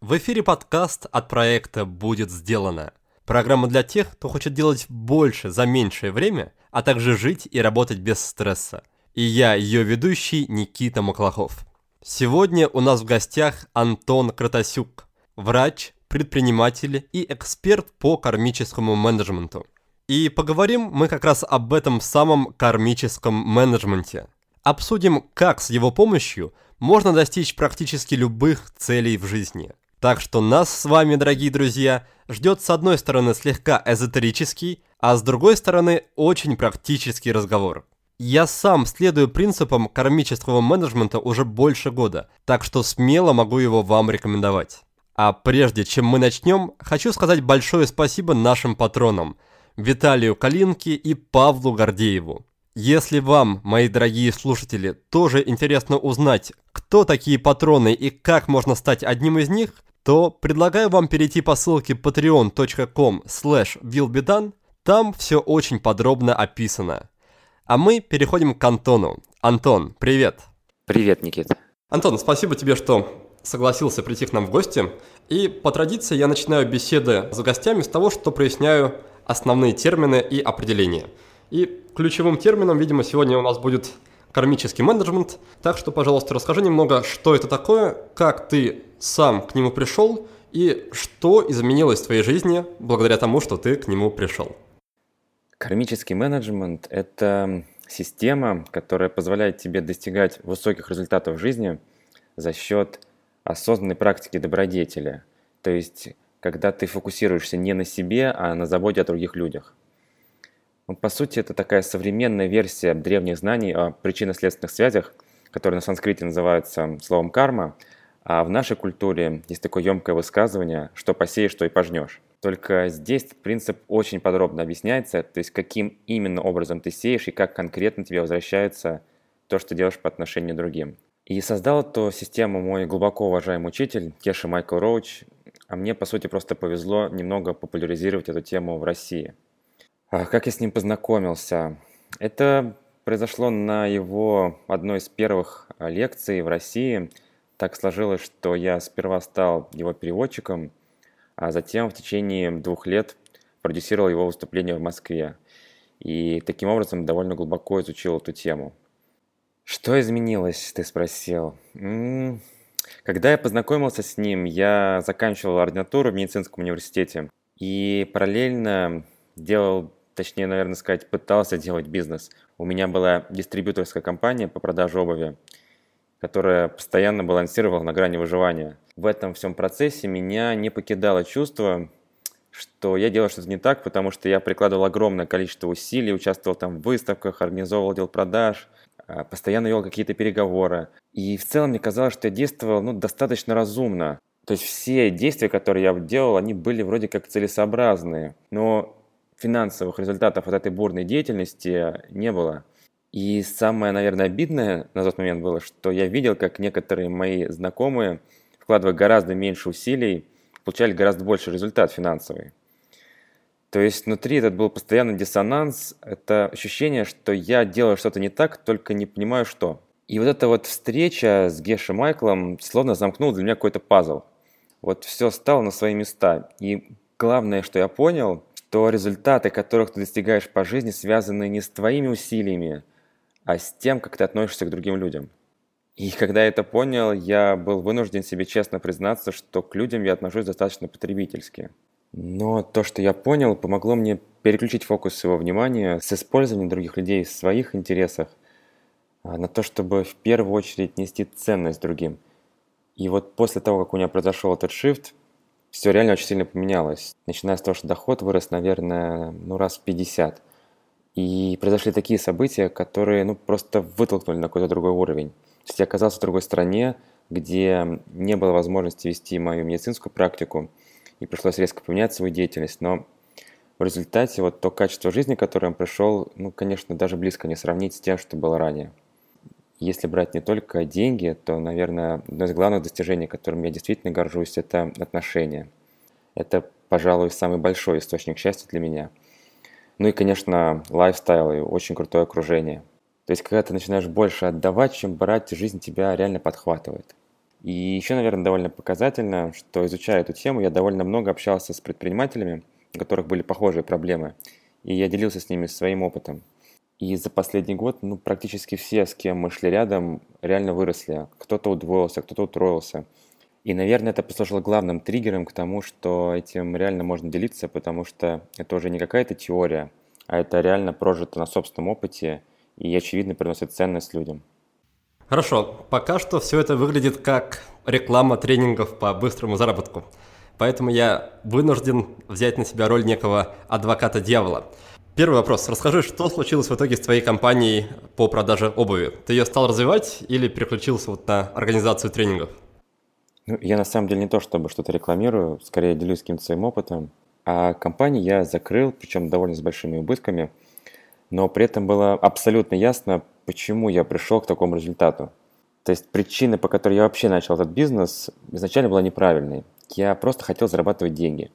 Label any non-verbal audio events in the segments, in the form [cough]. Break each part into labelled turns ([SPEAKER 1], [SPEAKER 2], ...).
[SPEAKER 1] В эфире подкаст от проекта «Будет сделано». Программа для тех, кто хочет делать больше за меньшее время, а также жить и работать без стресса. И я, ее ведущий Никита Маклахов. Сегодня у нас в гостях Антон Кратасюк, врач, предприниматель и эксперт по кармическому менеджменту. И поговорим мы как раз об этом самом кармическом менеджменте. Обсудим, как с его помощью можно достичь практически любых целей в жизни. Так что нас с вами, дорогие друзья, ждет с одной стороны слегка эзотерический, а с другой стороны очень практический разговор. Я сам следую принципам кармического менеджмента уже больше года, так что смело могу его вам рекомендовать. А прежде чем мы начнем, хочу сказать большое спасибо нашим патронам Виталию Калинке и Павлу Гордееву. Если вам, мои дорогие слушатели, тоже интересно узнать, кто такие патроны и как можно стать одним из них, то предлагаю вам перейти по ссылке patreon.com willbedone, там все очень подробно описано. А мы переходим к Антону. Антон, привет!
[SPEAKER 2] Привет, Никита.
[SPEAKER 1] Антон, спасибо тебе, что согласился прийти к нам в гости. И по традиции я начинаю беседы с гостями с того, что проясняю основные термины и определения. И ключевым термином, видимо, сегодня у нас будет кармический менеджмент. Так что, пожалуйста, расскажи немного, что это такое, как ты сам к нему пришел и что изменилось в твоей жизни благодаря тому, что ты к нему пришел.
[SPEAKER 2] Кармический менеджмент – это система, которая позволяет тебе достигать высоких результатов в жизни за счет осознанной практики добродетели. То есть, когда ты фокусируешься не на себе, а на заботе о других людях. Ну, по сути, это такая современная версия древних знаний о причинно-следственных связях, которые на санскрите называются словом карма, а в нашей культуре есть такое емкое высказывание «что посеешь, что и пожнешь». Только здесь принцип очень подробно объясняется, то есть каким именно образом ты сеешь и как конкретно тебе возвращается то, что делаешь по отношению к другим. И создал эту систему мой глубоко уважаемый учитель Кеша Майкл Роуч, а мне, по сути, просто повезло немного популяризировать эту тему в России – как я с ним познакомился? Это произошло на его одной из первых а, лекций в России. Так сложилось, что я сперва стал его переводчиком, а затем в течение двух лет продюсировал его выступление в Москве. И таким образом довольно глубоко изучил эту тему. Что изменилось, ты спросил? Когда я познакомился с ним, я заканчивал ординатуру в медицинском университете и параллельно делал точнее, наверное, сказать, пытался делать бизнес. У меня была дистрибьюторская компания по продаже обуви, которая постоянно балансировала на грани выживания. В этом всем процессе меня не покидало чувство, что я делал что-то не так, потому что я прикладывал огромное количество усилий, участвовал там в выставках, организовывал отдел продаж, а, постоянно вел какие-то переговоры. И в целом мне казалось, что я действовал ну, достаточно разумно. То есть все действия, которые я делал, они были вроде как целесообразные. Но финансовых результатов от этой бурной деятельности не было. И самое, наверное, обидное на тот момент было, что я видел, как некоторые мои знакомые, вкладывая гораздо меньше усилий, получали гораздо больше результат финансовый. То есть внутри этот был постоянный диссонанс, это ощущение, что я делаю что-то не так, только не понимаю что. И вот эта вот встреча с Гешей Майклом словно замкнула для меня какой-то пазл. Вот все стало на свои места. И главное, что я понял, то результаты, которых ты достигаешь по жизни, связаны не с твоими усилиями, а с тем, как ты относишься к другим людям. И когда я это понял, я был вынужден себе честно признаться, что к людям я отношусь достаточно потребительски. Но то, что я понял, помогло мне переключить фокус своего внимания с использованием других людей в своих интересах а, на то, чтобы в первую очередь нести ценность другим. И вот после того, как у меня произошел этот shift, все реально очень сильно поменялось. Начиная с того, что доход вырос, наверное, ну раз в 50. И произошли такие события, которые ну, просто вытолкнули на какой-то другой уровень. То есть я оказался в другой стране, где не было возможности вести мою медицинскую практику, и пришлось резко поменять свою деятельность. Но в результате вот то качество жизни, к которому пришел, ну, конечно, даже близко не сравнить с тем, что было ранее. Если брать не только деньги, то, наверное, одно из главных достижений, которым я действительно горжусь, это отношения. Это, пожалуй, самый большой источник счастья для меня. Ну и, конечно, лайфстайл и очень крутое окружение. То есть, когда ты начинаешь больше отдавать, чем брать, жизнь тебя реально подхватывает. И еще, наверное, довольно показательно, что изучая эту тему, я довольно много общался с предпринимателями, у которых были похожие проблемы, и я делился с ними своим опытом. И за последний год ну, практически все, с кем мы шли рядом, реально выросли. Кто-то удвоился, кто-то утроился. И, наверное, это послужило главным триггером к тому, что этим реально можно делиться, потому что это уже не какая-то теория, а это реально прожито на собственном опыте и, очевидно, приносит ценность людям.
[SPEAKER 1] Хорошо, пока что все это выглядит как реклама тренингов по быстрому заработку. Поэтому я вынужден взять на себя роль некого адвоката дьявола. Первый вопрос. Расскажи, что случилось в итоге с твоей компанией по продаже обуви? Ты ее стал развивать или переключился вот на организацию тренингов?
[SPEAKER 2] Ну, я на самом деле не то чтобы что-то рекламирую, скорее делюсь каким-то своим опытом. А компанию я закрыл, причем довольно с большими убытками, но при этом было абсолютно ясно, почему я пришел к такому результату. То есть причина, по которой я вообще начал этот бизнес, изначально была неправильной. Я просто хотел зарабатывать деньги.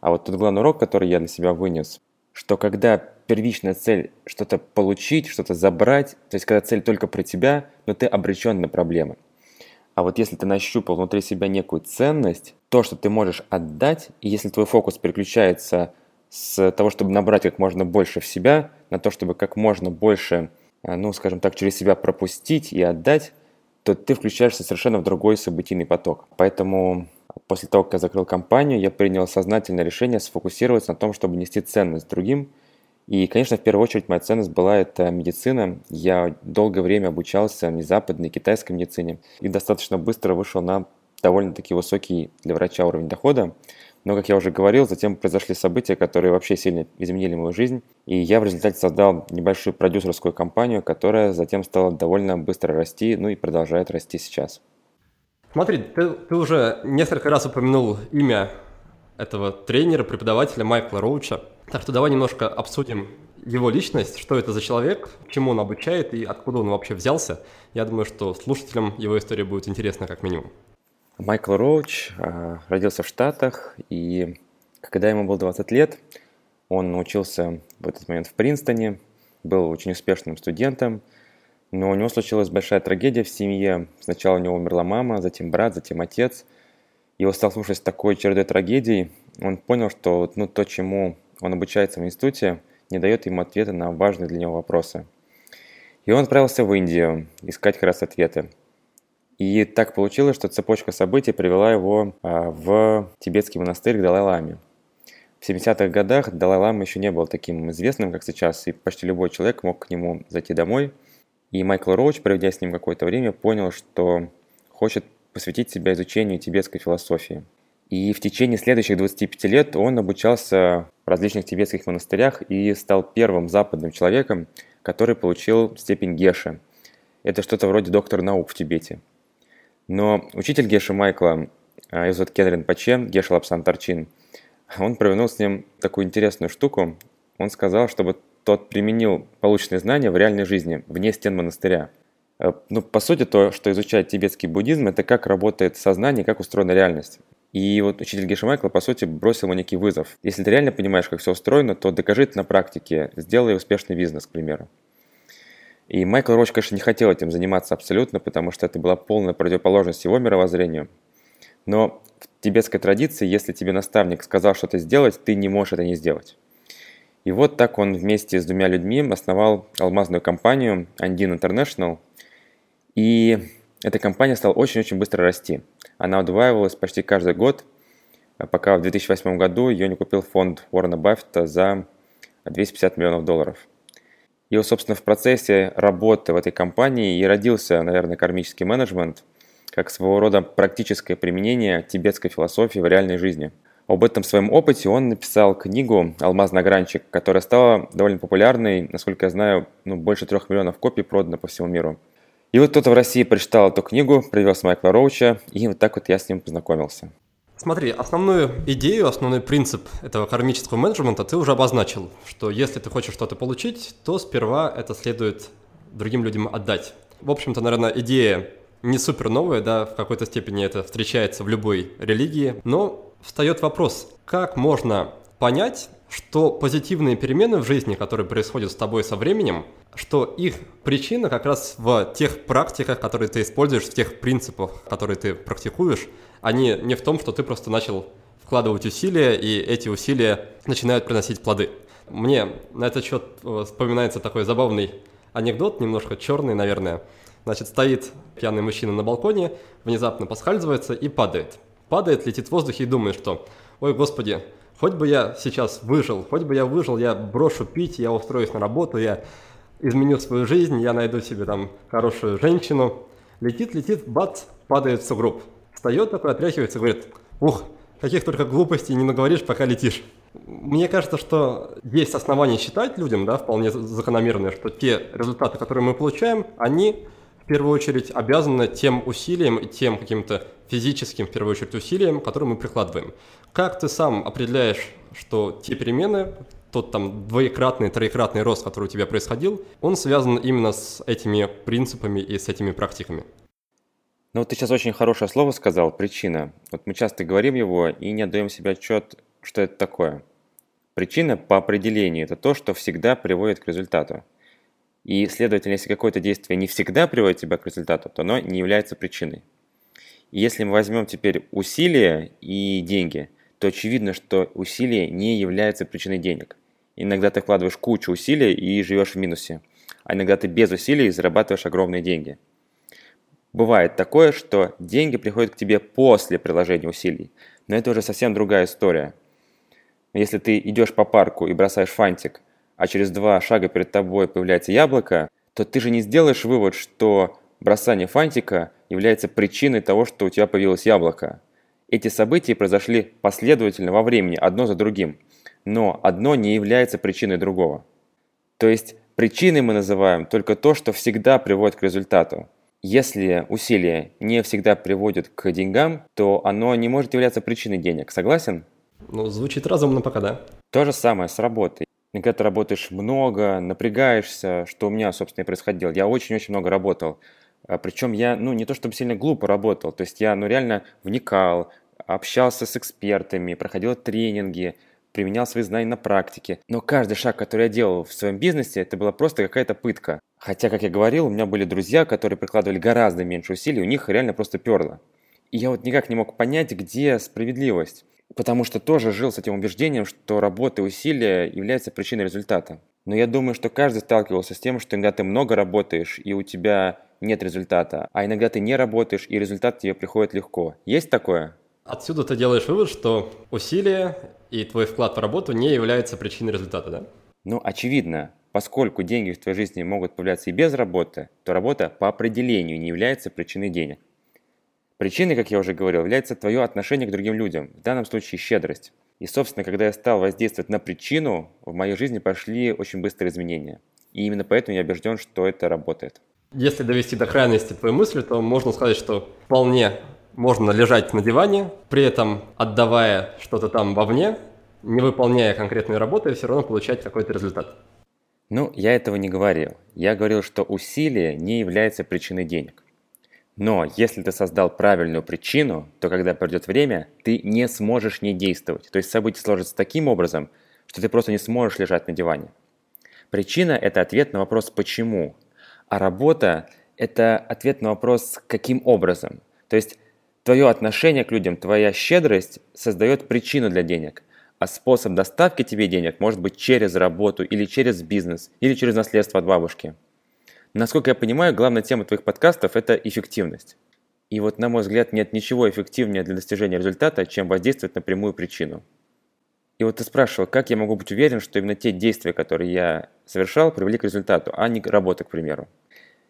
[SPEAKER 2] А вот тот главный урок, который я для себя вынес, что когда первичная цель что-то получить, что-то забрать, то есть когда цель только про тебя, но ты обречен на проблемы. А вот если ты нащупал внутри себя некую ценность, то, что ты можешь отдать, и если твой фокус переключается с того, чтобы набрать как можно больше в себя, на то, чтобы как можно больше, э, ну, скажем так, через себя пропустить и отдать, то ты включаешься совершенно в другой событийный поток. Поэтому после того, как я закрыл компанию, я принял сознательное решение сфокусироваться на том, чтобы нести ценность другим – и, конечно, в первую очередь моя ценность была это медицина. Я долгое время обучался не западной, китайской медицине и достаточно быстро вышел на довольно-таки высокий для врача уровень дохода. Но, как я уже говорил, затем произошли события, которые вообще сильно изменили мою жизнь. И я в результате создал небольшую продюсерскую компанию, которая затем стала довольно быстро расти, ну и продолжает расти сейчас.
[SPEAKER 1] Смотри, ты, ты уже несколько раз упомянул имя этого тренера, преподавателя Майкла Роуча. Так что давай немножко обсудим его личность, что это за человек, чему он обучает и откуда он вообще взялся. Я думаю, что слушателям его история будет интересна как минимум.
[SPEAKER 2] Майкл Роуч э, родился в Штатах, и когда ему было 20 лет, он учился в этот момент в Принстоне, был очень успешным студентом, но у него случилась большая трагедия в семье. Сначала у него умерла мама, затем брат, затем отец – и вот столкнувшись с такой чередой трагедий, он понял, что ну, то, чему он обучается в институте, не дает ему ответа на важные для него вопросы. И он отправился в Индию искать как раз ответы. И так получилось, что цепочка событий привела его а, в тибетский монастырь к Далай-Ламе. В 70-х годах Далай-Лама еще не был таким известным, как сейчас, и почти любой человек мог к нему зайти домой. И Майкл Роуч, проведя с ним какое-то время, понял, что хочет посвятить себя изучению тибетской философии. И в течение следующих 25 лет он обучался в различных тибетских монастырях и стал первым западным человеком, который получил степень Геша. Это что-то вроде доктора наук в Тибете. Но учитель Геша Майкла, а, его зовут Кенрин Паче, Геша Лапсан Тарчин, он провернул с ним такую интересную штуку. Он сказал, чтобы тот применил полученные знания в реальной жизни, вне стен монастыря – Э, ну, по сути, то, что изучает тибетский буддизм, это как работает сознание, как устроена реальность. И вот учитель Геша Майкла, по сути, бросил ему некий вызов. Если ты реально понимаешь, как все устроено, то докажи это на практике, сделай успешный бизнес, к примеру. И Майкл Роч, конечно, не хотел этим заниматься абсолютно, потому что это была полная противоположность его мировоззрению. Но в тибетской традиции, если тебе наставник сказал что-то сделать, ты не можешь это не сделать. И вот так он вместе с двумя людьми основал алмазную компанию Andin International – и эта компания стала очень-очень быстро расти. Она удваивалась почти каждый год, пока в 2008 году ее не купил фонд Уоррена Баффета за 250 миллионов долларов. И, собственно, в процессе работы в этой компании и родился, наверное, кармический менеджмент, как своего рода практическое применение тибетской философии в реальной жизни. Об этом своем опыте он написал книгу «Алмазный огранчик», которая стала довольно популярной, насколько я знаю, ну, больше трех миллионов копий продано по всему миру – И вот кто-то в России прочитал эту книгу, привез Майкла Роуча, и вот так вот я с ним познакомился.
[SPEAKER 1] Смотри, основную идею, основной принцип этого кармического менеджмента ты уже обозначил, что если ты хочешь что-то получить, то сперва это следует другим людям отдать. В общем-то, наверное, идея не супер новая, да, в какой-то степени это встречается в любой религии, но встает вопрос, как можно понять, что позитивные перемены в жизни, которые происходят с тобой со временем, что их причина как раз в тех практиках, которые ты используешь, в тех принципах, которые ты практикуешь, а не, не в том, что ты просто начал вкладывать усилия, и эти усилия начинают приносить плоды. Мне на этот счет э, вспоминается такой забавный анекдот, немножко черный, наверное. Значит, стоит пьяный мужчина на балконе, внезапно поскальзывается и падает. Падает, летит в воздухе и думает, что «Ой, Господи, хоть бы я сейчас выжил, хоть бы я выжил, я брошу пить, я устроюсь на работу, я изменю свою жизнь, я найду себе там хорошую женщину». Летит, летит, бац, падает в сугроб встает такой, отряхивается говорит, ух, каких только глупостей не наговоришь, пока летишь. Мне кажется, что есть основания считать людям, да, вполне закономерные, что те результаты, которые мы получаем, они первую очередь обязаны тем усилиям и тем каким-то физическим, в первую очередь, усилиям, которые мы прикладываем. Как ты сам определяешь, что те перемены, тот там двоекратный, троекратный рост, который у тебя происходил, он связан именно с этими принципами и с этими практиками?
[SPEAKER 2] Ну вот ты сейчас очень хорошее слово сказал, причина. Вот мы часто говорим его и не отдаем себе отчет, что это такое. Причина по определению – это то, что всегда приводит к результату. И, следовательно, если какое-то действие не всегда приводит тебя к результату, то оно не является причиной. И если мы возьмем теперь усилия и деньги, то очевидно, что усилие не является причиной денег. Иногда ты вкладываешь кучу усилий и живешь в минусе, а иногда ты без усилий зарабатываешь огромные деньги – Бывает такое, что деньги приходят к тебе после приложения усилий, но это уже совсем другая история. Если ты идешь по парку и бросаешь фантик, а через два шага перед тобой появляется яблоко, то ты же не сделаешь вывод, что бросание фантика является причиной того, что у тебя появилось яблоко. Эти события произошли последовательно во времени, одно за другим, но одно не является причиной другого. То есть причиной мы называем только то, что всегда приводит к результату. Если усилие не всегда приводит к деньгам, то оно не может являться причиной денег. Согласен?
[SPEAKER 1] Ну, звучит разумно пока, да.
[SPEAKER 2] То же самое с работой. Когда ты работаешь много, напрягаешься, что у меня, собственно, и происходило. Я очень-очень много работал. А Причем я, ну, не то чтобы сильно глупо работал. То есть я, ну, реально вникал, общался с экспертами, проходил тренинги, применял свои знания на практике. Но каждый шаг, который я делал в своем бизнесе, это была просто какая-то пытка. Хотя, как я говорил, у меня были друзья, которые прикладывали гораздо меньше усилий, у них реально просто перло. И я вот никак не мог понять, где справедливость. Потому что тоже жил с этим убеждением, что работа и усилия являются причиной результата. Но я думаю, что каждый сталкивался с тем, что иногда ты много работаешь, и у тебя нет результата, а иногда ты не работаешь, и результат тебе приходит легко. Есть такое?
[SPEAKER 1] Отсюда ты делаешь вывод, что усилия и твой вклад в работу не являются причиной результата, да?
[SPEAKER 2] Ну, очевидно, поскольку деньги в твоей жизни могут появляться и без работы, то работа по определению не является причиной денег. Причиной, как я уже говорил, является твое отношение к другим людям, в данном случае щедрость. И, собственно, когда я стал воздействовать на причину, в моей жизни пошли очень быстрые изменения. И именно поэтому я убежден, что это работает.
[SPEAKER 1] Если довести до крайности твою мысль, то можно сказать, что вполне можно лежать на диване, при этом отдавая что-то там вовне, не выполняя конкретные работы, все равно получать какой-то результат.
[SPEAKER 2] Ну, я этого не говорил. Я говорил, что усилие не является причиной денег. Но если ты создал правильную причину, то когда придет время, ты не сможешь не действовать. То есть события сложатся таким образом, что ты просто не сможешь лежать на диване. Причина – это ответ на вопрос «почему?», а работа – это ответ на вопрос «каким образом?». То есть Твое отношение к людям, твоя щедрость создает причину для денег, а способ доставки тебе денег может быть через работу или через бизнес, или через наследство от бабушки. Насколько я понимаю, главная тема твоих подкастов – это эффективность. И вот, на мой взгляд, нет ничего эффективнее для достижения результата, чем воздействовать на прямую причину. И вот ты спрашивал, как я могу быть уверен, что именно те действия, которые я совершал, привели к результату, а не работа, к примеру.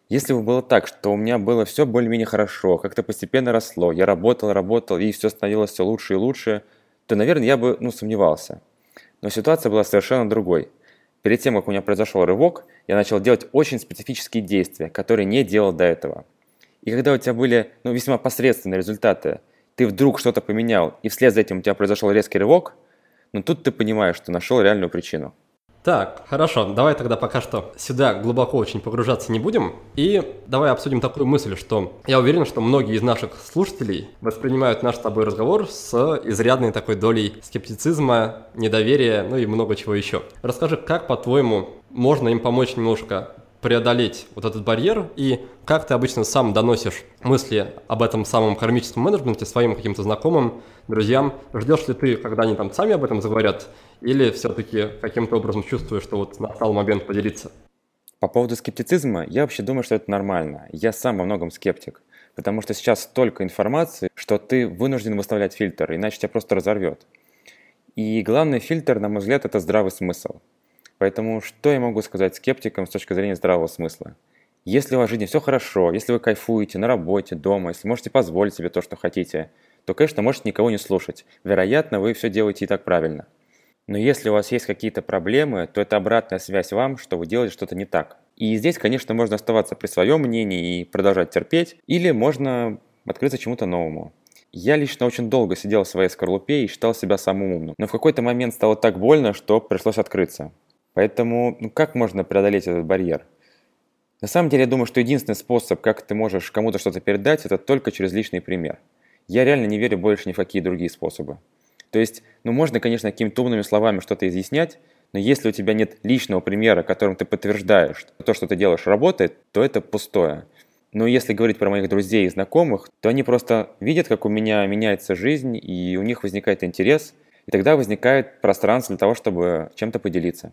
[SPEAKER 2] Если бы было так, что у меня было все более-менее хорошо, как-то постепенно росло, я работал, работал, и все становилось все лучше и лучше, то, наверное, я бы ну, сомневался. Но ситуация была совершенно другой. Перед тем, как у меня произошел рывок, я начал делать очень специфические действия, которые не делал до этого. И когда у тебя были ну, весьма посредственные результаты, ты вдруг что-то поменял, и вслед за этим у тебя произошел резкий рывок, ну тут ты понимаешь, что нашел реальную причину.
[SPEAKER 1] Так, хорошо, давай тогда пока что сюда глубоко очень погружаться не будем. И давай обсудим такую мысль, что я уверен, что многие из наших слушателей воспринимают наш с тобой разговор с изрядной такой долей скептицизма, недоверия, ну и много чего еще. Расскажи, как, по-твоему, можно им помочь немножко преодолеть вот этот барьер и как ты обычно сам доносишь мысли об этом самом кармическом менеджменте своим каким-то знакомым, друзьям? Ждешь ли ты, когда они там сами об этом заговорят, или все-таки каким-то образом чувствуешь, что вот настал момент поделиться?
[SPEAKER 2] По поводу скептицизма, я вообще думаю, что это нормально. Я сам во многом скептик. Потому что сейчас столько информации, что ты вынужден выставлять фильтр, иначе тебя просто разорвет. И главный фильтр, на мой взгляд, это здравый смысл. Поэтому что я могу сказать скептикам с точки зрения здравого смысла? Если у вас в жизни все хорошо, если вы кайфуете на работе, дома, если можете позволить себе то, что хотите, то, конечно, можете никого не слушать. Вероятно, вы все делаете и так правильно. Но если у вас есть какие-то проблемы, то это обратная связь вам, что вы делаете что-то не так. И здесь, конечно, можно оставаться при своем мнении и продолжать терпеть, или можно открыться чему-то новому. Я лично очень долго сидел в своей скорлупе и считал себя самым умным. Но в какой-то момент стало так больно, что пришлось открыться. Поэтому ну, как можно преодолеть этот барьер? На самом деле, я думаю, что единственный способ, как ты можешь кому-то что-то передать, это только через личный пример. Я реально не верю больше ни в какие другие способы. То есть, ну можно, конечно, какими-то умными словами что-то изъяснять, но если у тебя нет личного примера, которым ты подтверждаешь, что то, что ты делаешь, работает, то это пустое. Но если говорить про моих друзей и знакомых, то они просто видят, как у меня меняется жизнь, и у них возникает интерес, и тогда возникает пространство для того, чтобы чем-то поделиться.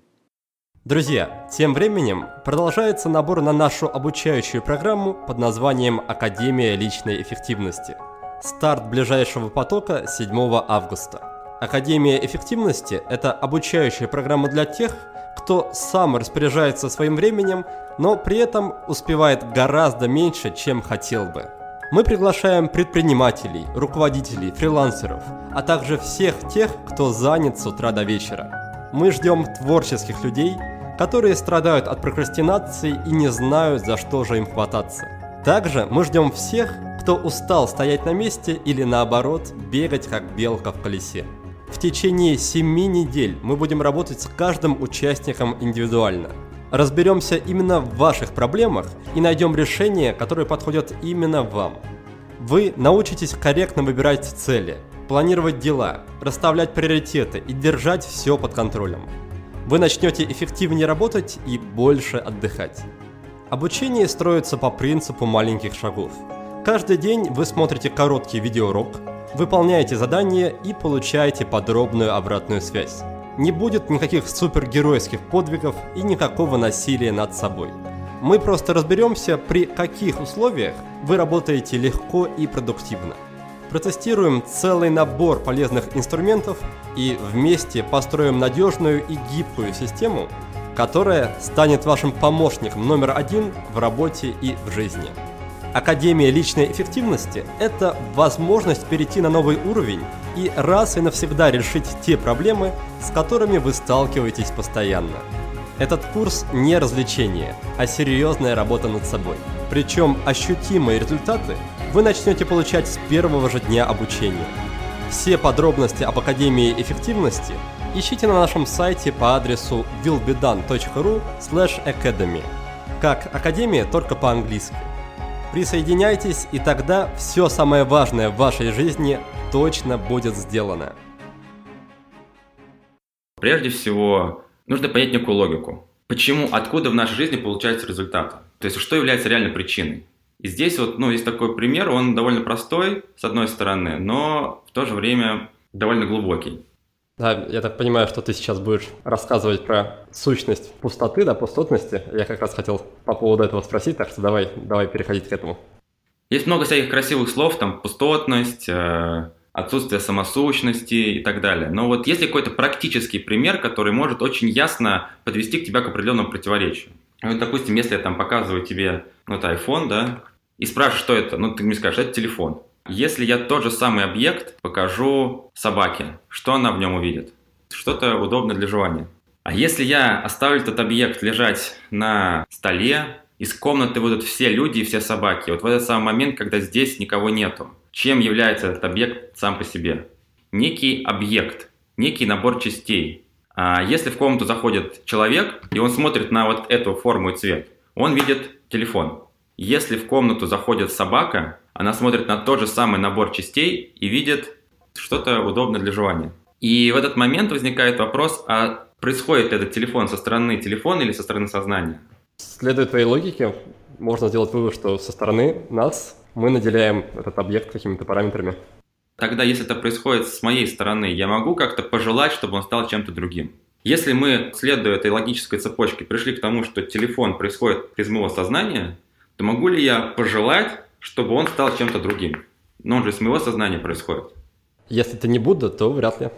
[SPEAKER 1] Друзья, тем временем продолжается набор на нашу обучающую программу под названием «Академия личной эффективности». Старт ближайшего потока 7 августа. Академия эффективности – это обучающая программа для тех, кто сам распоряжается своим временем, но при этом успевает гораздо меньше, чем хотел бы. Мы приглашаем предпринимателей, руководителей, фрилансеров, а также всех тех, кто занят с утра до вечера. Мы ждем творческих людей, которые страдают от прокрастинации и не знают, за что же им хвататься. Также мы ждем всех, кто устал стоять на месте или наоборот бегать как белка в колесе. В течение 7 недель мы будем работать с каждым участником индивидуально. Разберемся именно в ваших проблемах и найдем решения, которые подходят именно вам. Вы научитесь корректно выбирать цели, планировать дела, расставлять приоритеты и держать все под контролем. Вы начнете эффективнее работать и больше отдыхать. Обучение строится по принципу маленьких шагов. Каждый день вы смотрите короткий видеоурок, выполняете задания и получаете подробную обратную связь. Не будет никаких супергеройских подвигов и никакого насилия над собой. Мы просто разберемся, при каких условиях вы работаете легко и продуктивно протестируем целый набор полезных инструментов и вместе построим надежную и гибкую систему, которая станет вашим помощником номер один в работе и в жизни. Академия личной эффективности – это возможность перейти на новый уровень и раз и навсегда решить те проблемы, с которыми вы сталкиваетесь постоянно. Этот курс не развлечение, а серьезная работа над собой. Причем ощутимые результаты вы начнете получать с первого же дня обучения. Все подробности об Академии эффективности ищите на нашем сайте по адресу willbedone.ru academy. Как Академия, только по-английски. Присоединяйтесь, и тогда все самое важное в вашей жизни точно будет сделано.
[SPEAKER 2] Прежде всего, нужно понять некую логику. Почему, откуда в нашей жизни получаются результаты? То есть, что является реальной причиной? И здесь вот, ну, есть такой пример, он довольно простой, с одной стороны, но в то же время довольно глубокий.
[SPEAKER 1] Да, я так понимаю, что ты сейчас будешь рассказывать про сущность пустоты, да, пустотности. Я как раз хотел по поводу этого спросить, так что давай, давай переходить к этому.
[SPEAKER 2] Есть много всяких красивых слов, там, пустотность, э, отсутствие самосущности и так далее. Но вот есть ли какой-то практический пример, который может очень ясно подвести к тебя к определенному противоречию? Вот, допустим, если я там показываю тебе, ну, это iPhone, да, и спрашиваешь, что это, ну ты мне скажешь, это телефон. Если я тот же самый объект покажу собаке, что она в нем увидит? Что-то удобное для жевания. А если я оставлю этот объект лежать на столе, из комнаты выйдут все люди и все собаки, вот в этот самый момент, когда здесь никого нету, чем является этот объект сам по себе? Некий объект, некий набор частей. А если в комнату заходит человек, и он смотрит на вот эту форму и цвет, он видит телефон. Если в комнату заходит собака, она смотрит на тот же самый набор частей и видит что-то удобное для жевания. И в этот момент возникает вопрос, а происходит этот телефон со стороны телефона или со стороны сознания?
[SPEAKER 1] Следуя твоей логике, можно сделать вывод, что со стороны нас мы наделяем этот объект какими-то параметрами.
[SPEAKER 2] Тогда, если это происходит с моей стороны, я могу как-то пожелать, чтобы он стал чем-то другим. Если мы, следуя этой логической цепочке, пришли к тому, что телефон происходит из моего сознания, то могу ли я пожелать, чтобы он стал чем-то другим? Но он же из моего сознания происходит.
[SPEAKER 1] Если ты не Будда, то вряд ли.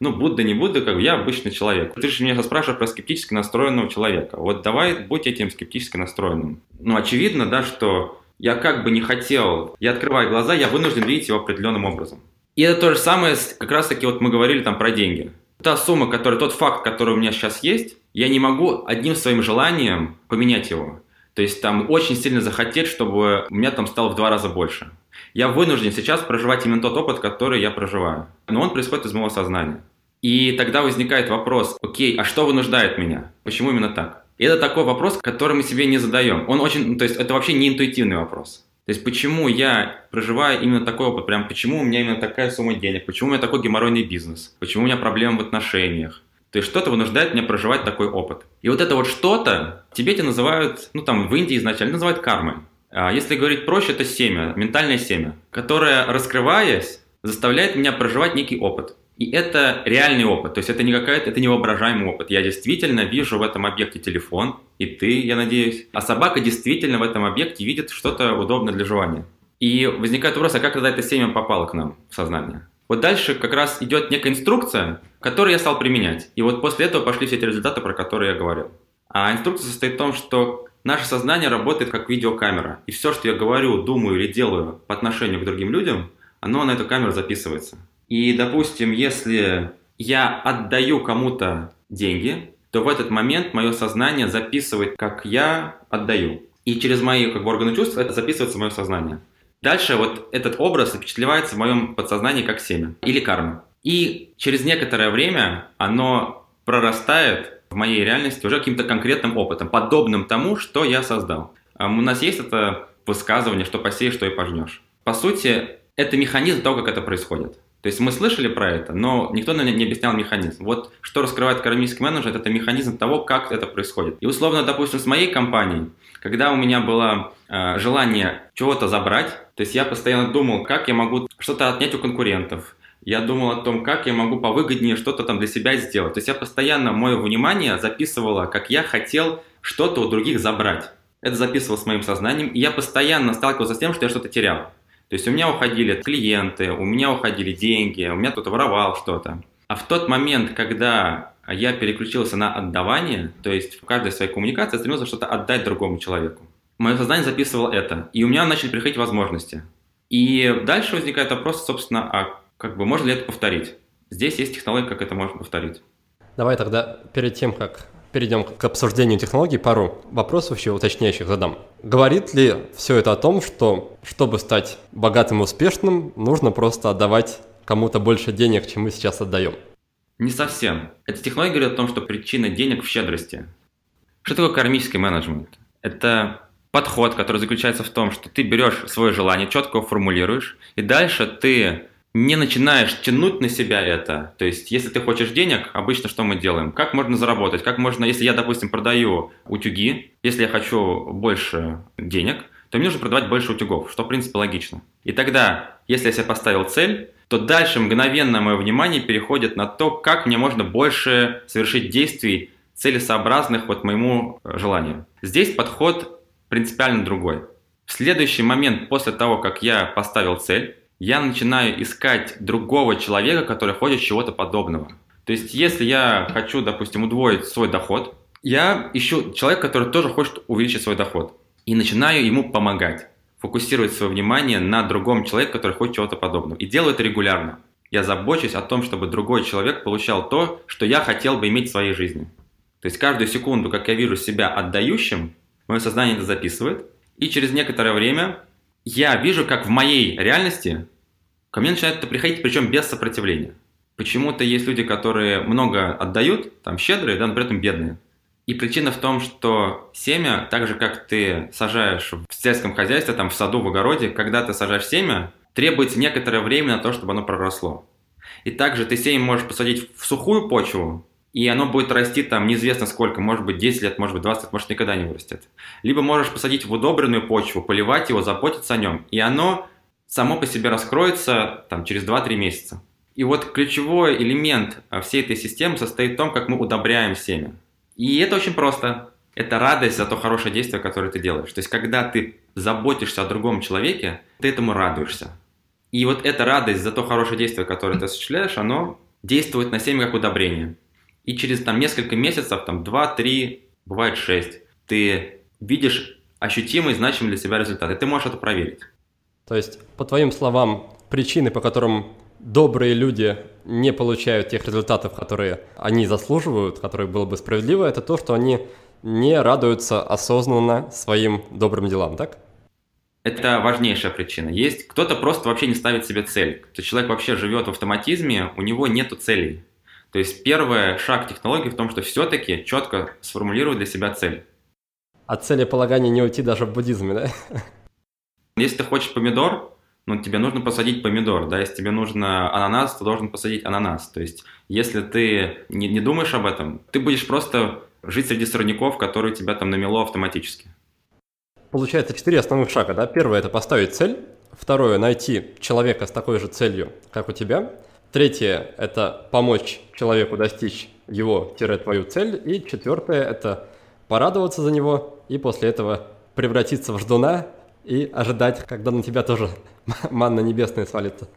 [SPEAKER 2] Ну, Будда, не Будда, как бы я обычный человек. Ты же меня спрашиваешь про скептически настроенного человека. Вот давай будь этим скептически настроенным. Ну, очевидно, да, что я как бы не хотел, я открываю глаза, я вынужден видеть его определенным образом. И это то же самое, как раз таки вот мы говорили там про деньги та сумма, которая, тот факт, который у меня сейчас есть, я не могу одним своим желанием поменять его. То есть там очень сильно захотеть, чтобы у меня там стало в два раза больше. Я вынужден сейчас проживать именно тот опыт, который я проживаю. Но он происходит из моего сознания. И тогда возникает вопрос, окей, а что вынуждает меня? Почему именно так? И это такой вопрос, который мы себе не задаем. Он очень, то есть это вообще не интуитивный вопрос. То есть почему я проживаю именно такой опыт, прям почему у меня именно такая сумма денег, почему у меня такой геморройный бизнес, почему у меня проблемы в отношениях. То есть что-то вынуждает меня проживать такой опыт. И вот это вот что-то тебе это называют, ну там в Индии изначально называют кармой. А если говорить проще, это семя, ментальное семя, которое, раскрываясь, заставляет меня проживать некий опыт. И это реальный опыт, то есть это не какая-то, это невоображаемый опыт. Я действительно вижу в этом объекте телефон, и ты, я надеюсь. А собака действительно в этом объекте видит что-то удобное для жевания. И возникает вопрос, а как тогда это семя попало к нам в сознание? Вот дальше как раз идет некая инструкция, которую я стал применять. И вот после этого пошли все эти результаты, про которые я говорил. А инструкция состоит в том, что наше сознание работает как видеокамера. И все, что я говорю, думаю или делаю по отношению к другим людям, оно на эту камеру записывается. И, допустим, если я отдаю кому-то деньги, то в этот момент мое сознание записывает, как я отдаю. И через мои как бы, органы чувств это записывается в мое сознание. Дальше вот этот образ запечатлевается в моем подсознании как семя или карма. И через некоторое время оно прорастает в моей реальности уже каким-то конкретным опытом, подобным тому, что я создал. У нас есть это высказывание, что посеешь, что и пожнешь. По сути, это механизм того, как это происходит. То есть мы слышали про это, но никто нам не объяснял механизм. Вот что раскрывает кармический менеджер, это механизм того, как это происходит. И условно, допустим, с моей компанией, когда у меня было э, желание чего-то забрать, то есть я постоянно думал, как я могу что-то отнять у конкурентов, я думал о том, как я могу повыгоднее что-то там для себя сделать. То есть я постоянно, мое внимание записывало, как я хотел что-то у других забрать. Это записывал с моим сознанием, и я постоянно сталкивался с тем, что я что-то терял. То есть у меня уходили клиенты, у меня уходили деньги, у меня кто-то воровал что-то. А в тот момент, когда я переключился на отдавание, то есть в каждой своей коммуникации я стремился что-то отдать другому человеку. Мое сознание записывало это, и у меня начали приходить возможности. И дальше возникает вопрос, собственно, а как бы можно ли это повторить? Здесь есть технология, как это можно повторить.
[SPEAKER 1] Давай тогда перед тем, как перейдем к обсуждению технологий, пару вопросов еще уточняющих задам. Говорит ли все это о том, что чтобы стать богатым и успешным, нужно просто отдавать кому-то больше денег, чем мы сейчас отдаем?
[SPEAKER 2] Не совсем. Эта технология говорит о том, что причина денег в щедрости. Что такое кармический менеджмент? Это подход, который заключается в том, что ты берешь свое желание, четко его формулируешь, и дальше ты не начинаешь тянуть на себя это. То есть, если ты хочешь денег, обычно что мы делаем? Как можно заработать? Как можно, если я, допустим, продаю утюги, если я хочу больше денег, то мне нужно продавать больше утюгов, что, в принципе, логично. И тогда, если я себе поставил цель, то дальше мгновенно мое внимание переходит на то, как мне можно больше совершить действий, целесообразных вот моему э, желанию. Здесь подход принципиально другой. Следующий момент после того, как я поставил цель, я начинаю искать другого человека, который хочет чего-то подобного. То есть, если я хочу, допустим, удвоить свой доход, я ищу человека, который тоже хочет увеличить свой доход. И начинаю ему помогать, фокусировать свое внимание на другом человеке, который хочет чего-то подобного. И делаю это регулярно. я забочусь о том, чтобы другой человек получал то, что я хотел бы иметь в своей жизни. То есть каждую секунду, как я вижу себя отдающим, мое сознание это записывает, и через некоторое время я вижу, как в моей реальности ко мне начинает это приходить, причем без сопротивления. Почему-то есть люди, которые много отдают, там щедрые, да, но при этом бедные. И причина в том, что семя, так же как ты сажаешь в сельском хозяйстве, там в саду, в огороде, когда ты сажаешь семя, требуется некоторое время на то, чтобы оно проросло. И также ты семя можешь посадить в сухую почву, и оно будет расти там неизвестно сколько, может быть 10 лет, может быть 20 лет, может никогда не вырастет. Либо можешь посадить в удобренную почву, поливать его, заботиться о нем, и оно само по себе раскроется там, через 2-3 месяца. И вот ключевой элемент а, всей этой системы состоит в том, как мы удобряем семя. И это очень просто. Это радость за то хорошее действие, которое ты делаешь. То есть, когда ты заботишься о другом человеке, ты этому радуешься. И вот эта радость за то хорошее действие, которое ты осуществляешь, оно действует на семя как удобрение. И через там, несколько месяцев, там 2-3, бывает 6, ты видишь ощутимый, значимый для себя результат. И ты можешь это проверить.
[SPEAKER 1] То есть, по твоим словам, причины, по которым добрые люди не получают тех результатов, которые они заслуживают, которые было бы справедливо, это то, что они не радуются осознанно своим добрым делам, так?
[SPEAKER 2] Это важнейшая причина. Есть кто-то просто вообще не ставит себе цель. То человек вообще живет в автоматизме, у него нет целей. То есть первый шаг технологии в том, что все-таки четко сформулировать для себя цель.
[SPEAKER 1] От целеполагания не уйти даже в буддизме, да?
[SPEAKER 2] Если ты хочешь помидор, ну, тебе нужно посадить помидор, да, если тебе нужно ананас, ты должен посадить ананас. То есть, если ты не, не думаешь об этом, ты будешь просто жить среди сорняков, которые тебя там намело автоматически.
[SPEAKER 1] Получается четыре основных шага, да? Первое – это поставить цель. Второе – найти человека с такой же целью, как у тебя. Третье – это помочь человеку достичь его-твою цель. И четвертое – это порадоваться за него и после этого превратиться в ждуна и ожидать, когда на тебя тоже [laughs] манна небесная свалится.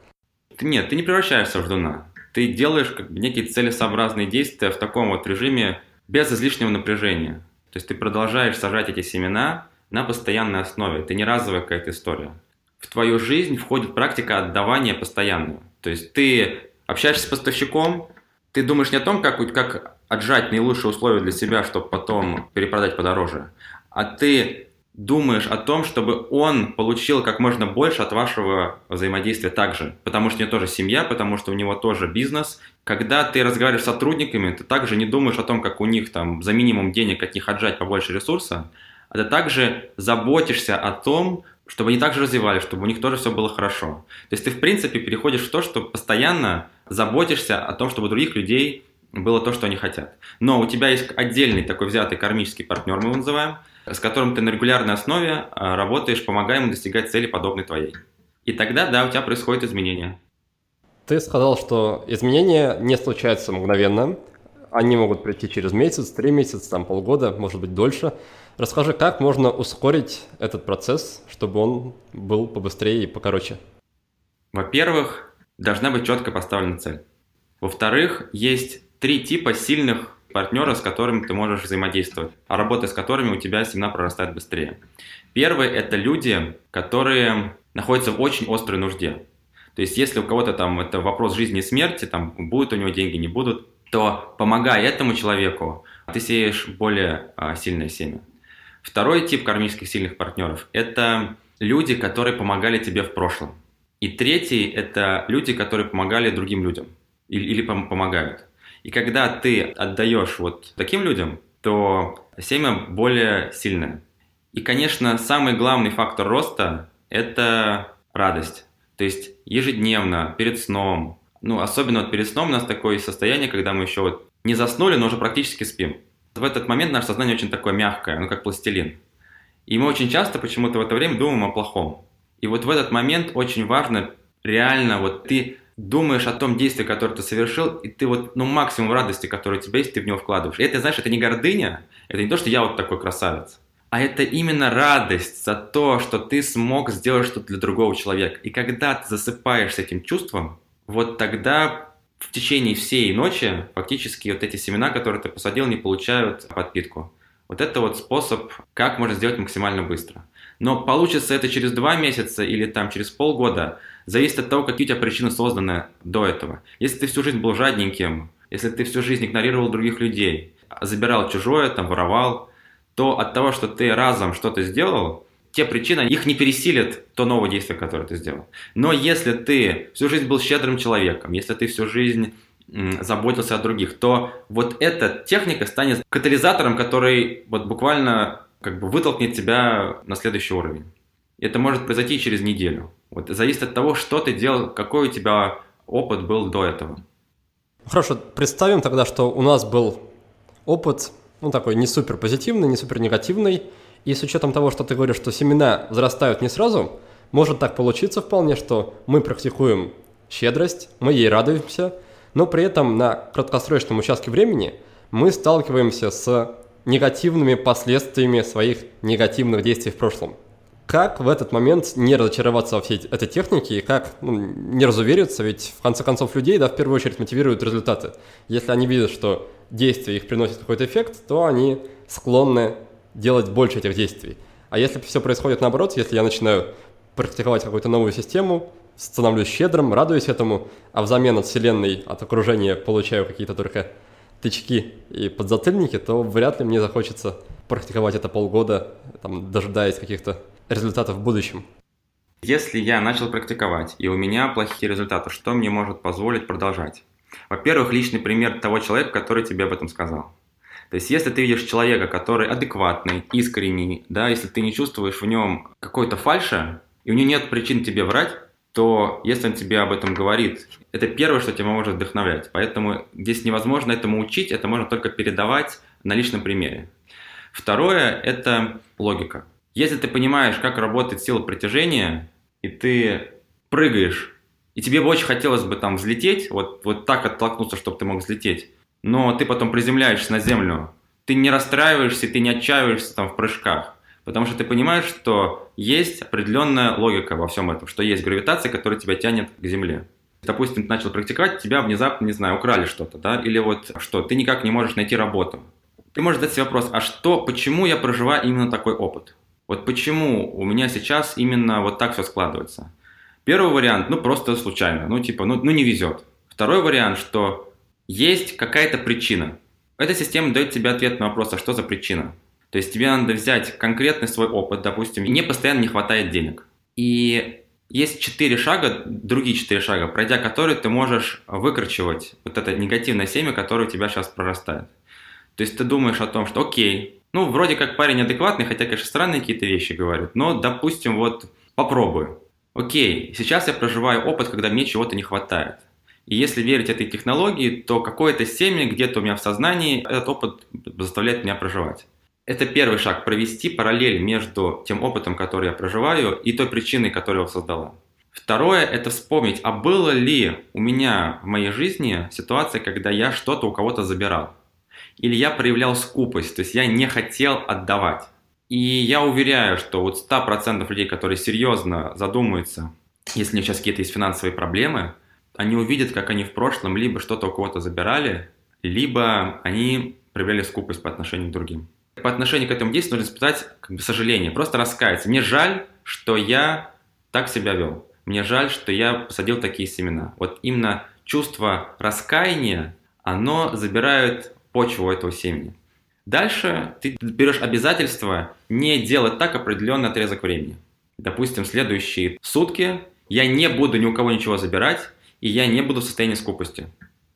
[SPEAKER 2] Нет, ты не превращаешься в ждуна. Ты делаешь как бы некие целесообразные действия в таком вот режиме без излишнего напряжения. То есть ты продолжаешь сажать эти семена на постоянной основе. Это не разовая какая-то история. В твою жизнь входит практика отдавания постоянного. То есть ты общаешься с поставщиком, ты думаешь не о том, как, как отжать наилучшие условия для себя, чтобы потом перепродать подороже, а ты думаешь о том, чтобы он получил как можно больше от вашего взаимодействия также. Потому что у него тоже семья, потому что у него тоже бизнес. Когда ты разговариваешь с сотрудниками, ты также не думаешь о том, как у них там за минимум денег от них отжать побольше ресурса, а ты также заботишься о том, чтобы они также развивались, чтобы у них тоже все было хорошо. То есть ты, в принципе, переходишь в то, что постоянно заботишься о том, чтобы у других людей было то, что они хотят. Но у тебя есть отдельный такой взятый кармический партнер, мы его называем, с которым ты на регулярной основе а, работаешь, помогая ему достигать цели, подобной твоей. И тогда, да, у тебя происходят изменения.
[SPEAKER 1] Ты сказал, что изменения не случаются мгновенно. Они могут прийти через месяц, три месяца, там полгода, может быть дольше. Расскажи, как можно ускорить этот процесс, чтобы он был побыстрее и покороче?
[SPEAKER 2] Во-первых, должна быть четко поставлена цель. Во-вторых, есть три типа сильных партнера, с которыми ты можешь взаимодействовать, а работая с которыми у тебя семена прорастает быстрее. Первый – это люди, которые находятся в очень острой нужде. То есть, если у кого-то там это вопрос жизни и смерти, там будут у него деньги, не будут, то помогая этому человеку, ты сеешь более а, сильное семя. Второй тип кармических сильных партнеров – это люди, которые помогали тебе в прошлом. И третий – это люди, которые помогали другим людям или, или помогают. И когда ты отдаешь вот таким людям, то семя более сильное. И, конечно, самый главный фактор роста – это радость. То есть ежедневно, перед сном, ну, особенно вот перед сном у нас такое состояние, когда мы еще вот не заснули, но уже практически спим. В этот момент наше сознание очень такое мягкое, ну, как пластилин. И мы очень часто почему-то в это время думаем о плохом. И вот в этот момент очень важно реально вот ты думаешь о том действии, которое ты совершил, и ты вот, ну, максимум радости, которая у тебя есть, ты в него вкладываешь. И это, знаешь, это не гордыня, это не то, что я вот такой красавец, а это именно радость за то, что ты смог сделать что-то для другого человека. И когда ты засыпаешь с этим чувством, вот тогда в течение всей ночи фактически вот эти семена, которые ты посадил, не получают подпитку. Вот это вот способ, как можно сделать максимально быстро. Но получится это через два месяца или там через полгода, зависит от того, какие у тебя причины созданы до этого. Если ты всю жизнь был жадненьким, если ты всю жизнь игнорировал других людей, забирал чужое, там, воровал, то от того, что ты разом что-то сделал, те причины, их не пересилит то новое действие, которое ты сделал. Но если ты всю жизнь был щедрым человеком, если ты всю жизнь заботился о других, то вот эта техника станет катализатором, который вот буквально как бы вытолкнет тебя на следующий уровень. Это может произойти через неделю. Вот зависит от того, что ты делал, какой у тебя опыт был до этого.
[SPEAKER 1] Хорошо, представим тогда, что у нас был опыт, ну такой не супер позитивный, не супер негативный, и с учетом того, что ты говоришь, что семена взрастают не сразу, может так получиться вполне, что мы практикуем щедрость, мы ей радуемся, но при этом на краткосрочном участке времени мы сталкиваемся с негативными последствиями своих негативных действий в прошлом. Как в этот момент не разочароваться во всей этой технике и как ну, не разувериться, ведь в конце концов людей да, в первую очередь мотивируют результаты. Если они видят, что действие их приносит какой-то эффект, то они склонны делать больше этих действий. А если все происходит наоборот, если я начинаю практиковать какую-то новую систему, становлюсь щедрым, радуюсь этому, а взамен от вселенной, от окружения получаю какие-то только тычки и подзатыльники, то вряд ли мне захочется практиковать это полгода, там, дожидаясь каких-то результатов в будущем.
[SPEAKER 2] Если я начал практиковать, и у меня плохие результаты, что мне может позволить продолжать? Во-первых, личный пример того человека, который тебе об этом сказал. То есть, если ты видишь человека, который адекватный, искренний, да, если ты не чувствуешь в нем какой-то фальши, и у него нет причин тебе врать, то если он тебе об этом говорит, это первое, что тебя может вдохновлять. Поэтому здесь невозможно этому учить, это можно только передавать на личном примере. Второе – это логика. Если ты понимаешь, как работает сила притяжения, и ты прыгаешь, и тебе бы очень хотелось бы там взлететь, вот, вот так оттолкнуться, чтобы ты мог взлететь, но ты потом приземляешься на землю, ты не расстраиваешься, ты не отчаиваешься там в прыжках, потому что ты понимаешь, что есть определенная логика во всем этом, что есть гравитация, которая тебя тянет к земле. Допустим, ты начал практиковать, тебя внезапно, не знаю, украли что-то, да, или вот что, ты никак не можешь найти работу. Ты можешь задать себе вопрос, а что, почему я проживаю именно такой опыт? Вот почему у меня сейчас именно вот так все складывается? Первый вариант, ну просто случайно, ну типа, ну, ну не везет. Второй вариант, что есть какая-то причина. Эта система дает тебе ответ на вопрос, а что за причина? То есть тебе надо взять конкретный свой опыт, допустим, мне постоянно не хватает денег. И есть четыре шага, другие четыре шага, пройдя которые ты можешь выкручивать вот это негативное семя, которое у тебя сейчас прорастает. То есть ты думаешь о том, что окей, ну, вроде как парень адекватный, хотя, конечно, странные какие-то вещи говорит, но, допустим, вот попробую. Окей, сейчас я проживаю опыт, когда мне чего-то не хватает. И если верить этой технологии, то какое-то семя где-то у меня в сознании, этот опыт заставляет меня проживать. Это первый шаг, провести параллель между тем опытом, который я проживаю, и той причиной, которая его создала. Второе – это вспомнить, а было ли у меня в моей жизни ситуация, когда я что-то у кого-то забирал. Или я проявлял скупость, то есть я не хотел отдавать. И я уверяю, что вот 100% людей, которые серьезно задумаются, если у них сейчас какие-то есть финансовые проблемы – они увидят, как они в прошлом либо что-то у кого-то забирали, либо они проявляли скупость по отношению к другим. По отношению к этому действию нужно испытать как бы, сожаление, просто раскаяться. Мне жаль, что я так себя вел. Мне жаль, что я посадил такие семена. Вот именно чувство раскаяния, оно забирает почву этого семени. Дальше ты берешь обязательство не делать так определенный отрезок времени. Допустим, следующие сутки я не буду ни у кого ничего забирать, и я не буду в состоянии скупости.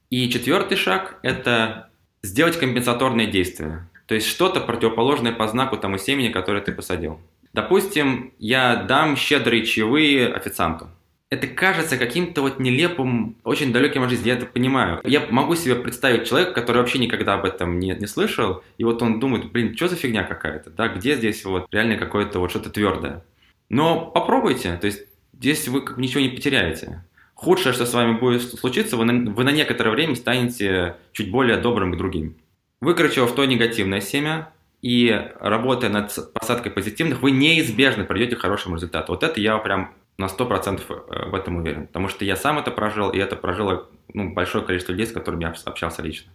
[SPEAKER 2] И четвертый шаг – это сделать компенсаторные действия. То есть что-то противоположное по знаку тому семени, которое ты посадил. Допустим, я дам щедрые чаевые официанту. Это кажется каким-то вот нелепым, очень далеким от жизни, я это понимаю. Я могу себе представить человека, который вообще никогда об этом не, не слышал, и вот он думает, блин, что за фигня какая-то, да, где здесь вот реально какое-то вот что-то твердое. Но попробуйте, то есть здесь вы как ничего не потеряете. Худшее, что с вами будет случиться, вы на, вы на некоторое время станете чуть более добрым к другим. Выкручивав то негативное семя и работая над посадкой позитивных, вы неизбежно придете к хорошему результату. Вот это я прям на 100% э, в этом уверен. Потому что я сам это прожил, и это прожило ну, большое количество людей, с которыми я общался лично.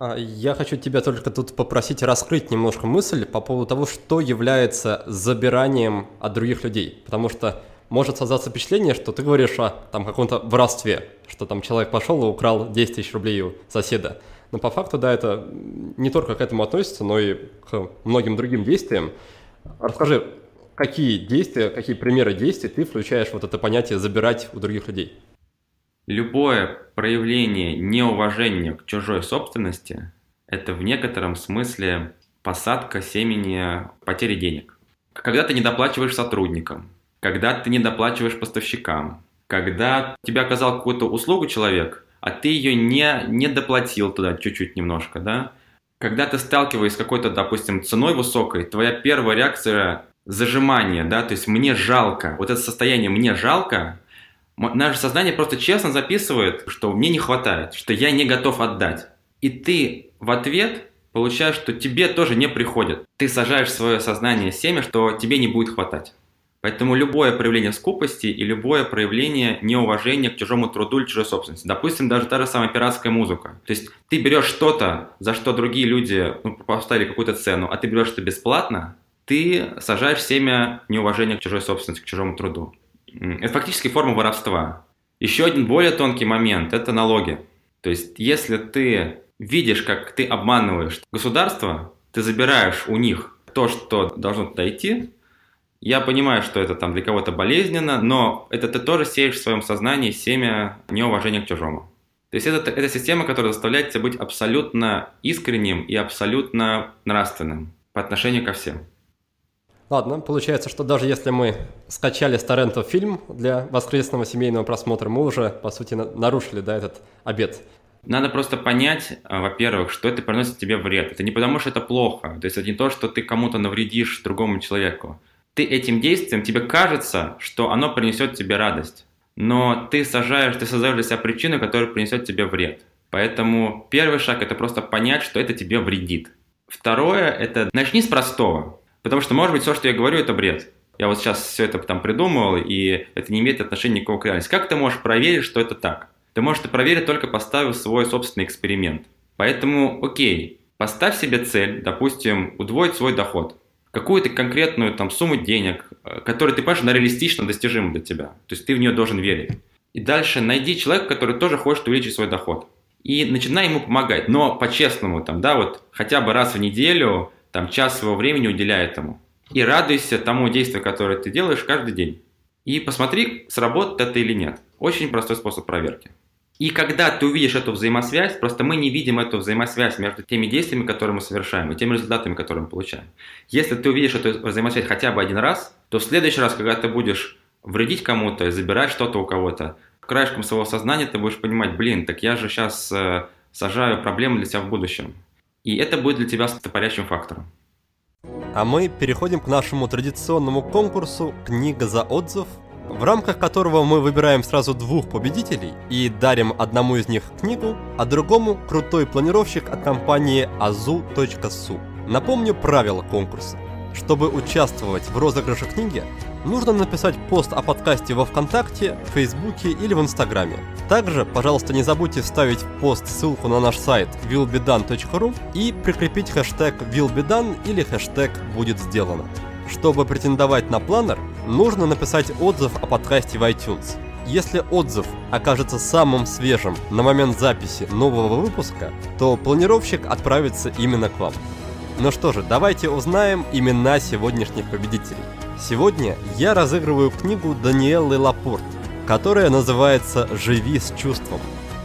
[SPEAKER 1] А, я хочу тебя только тут попросить раскрыть немножко мысль по поводу того, что является забиранием от других людей. Потому что может создаться впечатление, что ты говоришь о там, каком-то воровстве, что там человек пошел и украл 10 тысяч рублей у соседа. Но по факту, да, это не только к этому относится, но и к многим другим действиям. Расскажи, какие действия, какие примеры действий ты включаешь вот это понятие «забирать у других людей»?
[SPEAKER 2] Любое проявление неуважения к чужой собственности – это в некотором смысле посадка семени потери денег. Когда ты не доплачиваешь сотрудникам, когда ты не доплачиваешь поставщикам, когда тебе оказал какую-то услугу человек, а ты ее не, не доплатил туда чуть-чуть немножко, да? Когда ты сталкиваешься с какой-то, допустим, ценой высокой, твоя первая реакция – зажимание, да, то есть мне жалко, вот это состояние «мне жалко», Наше сознание просто честно записывает, что мне не хватает, что я не готов отдать. И ты в ответ получаешь, что тебе тоже не приходит. Ты сажаешь в свое сознание семя, что тебе не будет хватать. Поэтому любое проявление скупости и любое проявление неуважения к чужому труду или чужой собственности. Допустим, даже та же самая пиратская музыка. То есть ты берешь что-то, за что другие люди ну, поставили какую-то цену, а ты берешь это бесплатно, ты сажаешь семя неуважения к чужой собственности, к чужому труду. Это фактически форма воровства. Еще один более тонкий момент – это налоги. То есть, если ты видишь, как ты обманываешь государство, ты забираешь у них то, что должно туда идти, я понимаю, что это там для кого-то болезненно, но это ты тоже сеешь в своем сознании семя неуважения к чужому. То есть это, это система, которая заставляет тебя быть абсолютно искренним и абсолютно нравственным по отношению ко всем.
[SPEAKER 1] Ладно, получается, что даже если мы скачали с торрентов фильм для воскресного семейного просмотра, мы уже, по сути, нарушили да, этот обед.
[SPEAKER 2] Надо просто понять, а, во-первых, что это приносит тебе вред. Это не потому, что это плохо. То есть это не то, что ты кому-то навредишь другому человеку. Ты этим действием, тебе кажется, что оно принесет тебе радость. Но ты сажаешь, ты создаешь для себя причину, которая принесет тебе вред. Поэтому первый шаг – это просто понять, что это тебе вредит. Второе – это начни с простого. Потому что, может быть, все, что я говорю, это бред. Я вот сейчас все это там придумал, и это не имеет отношения никакого к реальности. Как ты можешь проверить, что это так? Ты можешь это проверить только поставив свой собственный эксперимент. Поэтому, окей, поставь себе цель, допустим, удвоить свой доход. Какую-то конкретную там сумму денег, э, которую ты понимаешь, она реалистично достижима для тебя. То есть ты в нее должен верить. И дальше найди человека, который тоже хочет увеличить свой доход. И начинай ему помогать. Но по-честному, там, да, вот хотя бы раз в неделю там час своего времени уделяй этому. И радуйся тому действию, которое ты делаешь каждый день. И посмотри, сработает это или нет. Очень простой способ проверки. И когда ты увидишь эту взаимосвязь, просто мы не видим эту взаимосвязь между теми действиями, которые мы совершаем, и теми результатами, которые мы получаем. Если ты увидишь эту взаимосвязь хотя бы один раз, то в следующий раз, когда ты будешь вредить кому-то забирать что-то у кого-то, краешком своего сознания ты будешь понимать, блин, так я же сейчас э, сажаю проблемы для себя в будущем. И это будет для тебя стопорящим фактором.
[SPEAKER 1] А мы переходим к нашему традиционному конкурсу «Книга за отзыв», в рамках которого мы выбираем сразу двух победителей и дарим одному из них книгу, а другому крутой планировщик от компании azu.su. Напомню правила конкурса. Чтобы участвовать в розыгрыше книги, нужно написать пост о подкасте во Вконтакте, Фейсбуке или в Инстаграме. Также, пожалуйста, не забудьте вставить в пост ссылку на наш сайт willbedone.ru и прикрепить хэштег willbedone или хэштег будет сделано. Чтобы претендовать на планер, нужно написать отзыв о подкасте в iTunes. Если отзыв окажется самым свежим на момент записи нового выпуска, то планировщик отправится именно к вам. Ну что же, давайте узнаем имена сегодняшних победителей. Сегодня я разыгрываю книгу Даниэлы Лапорт, которая называется «Живи с чувством».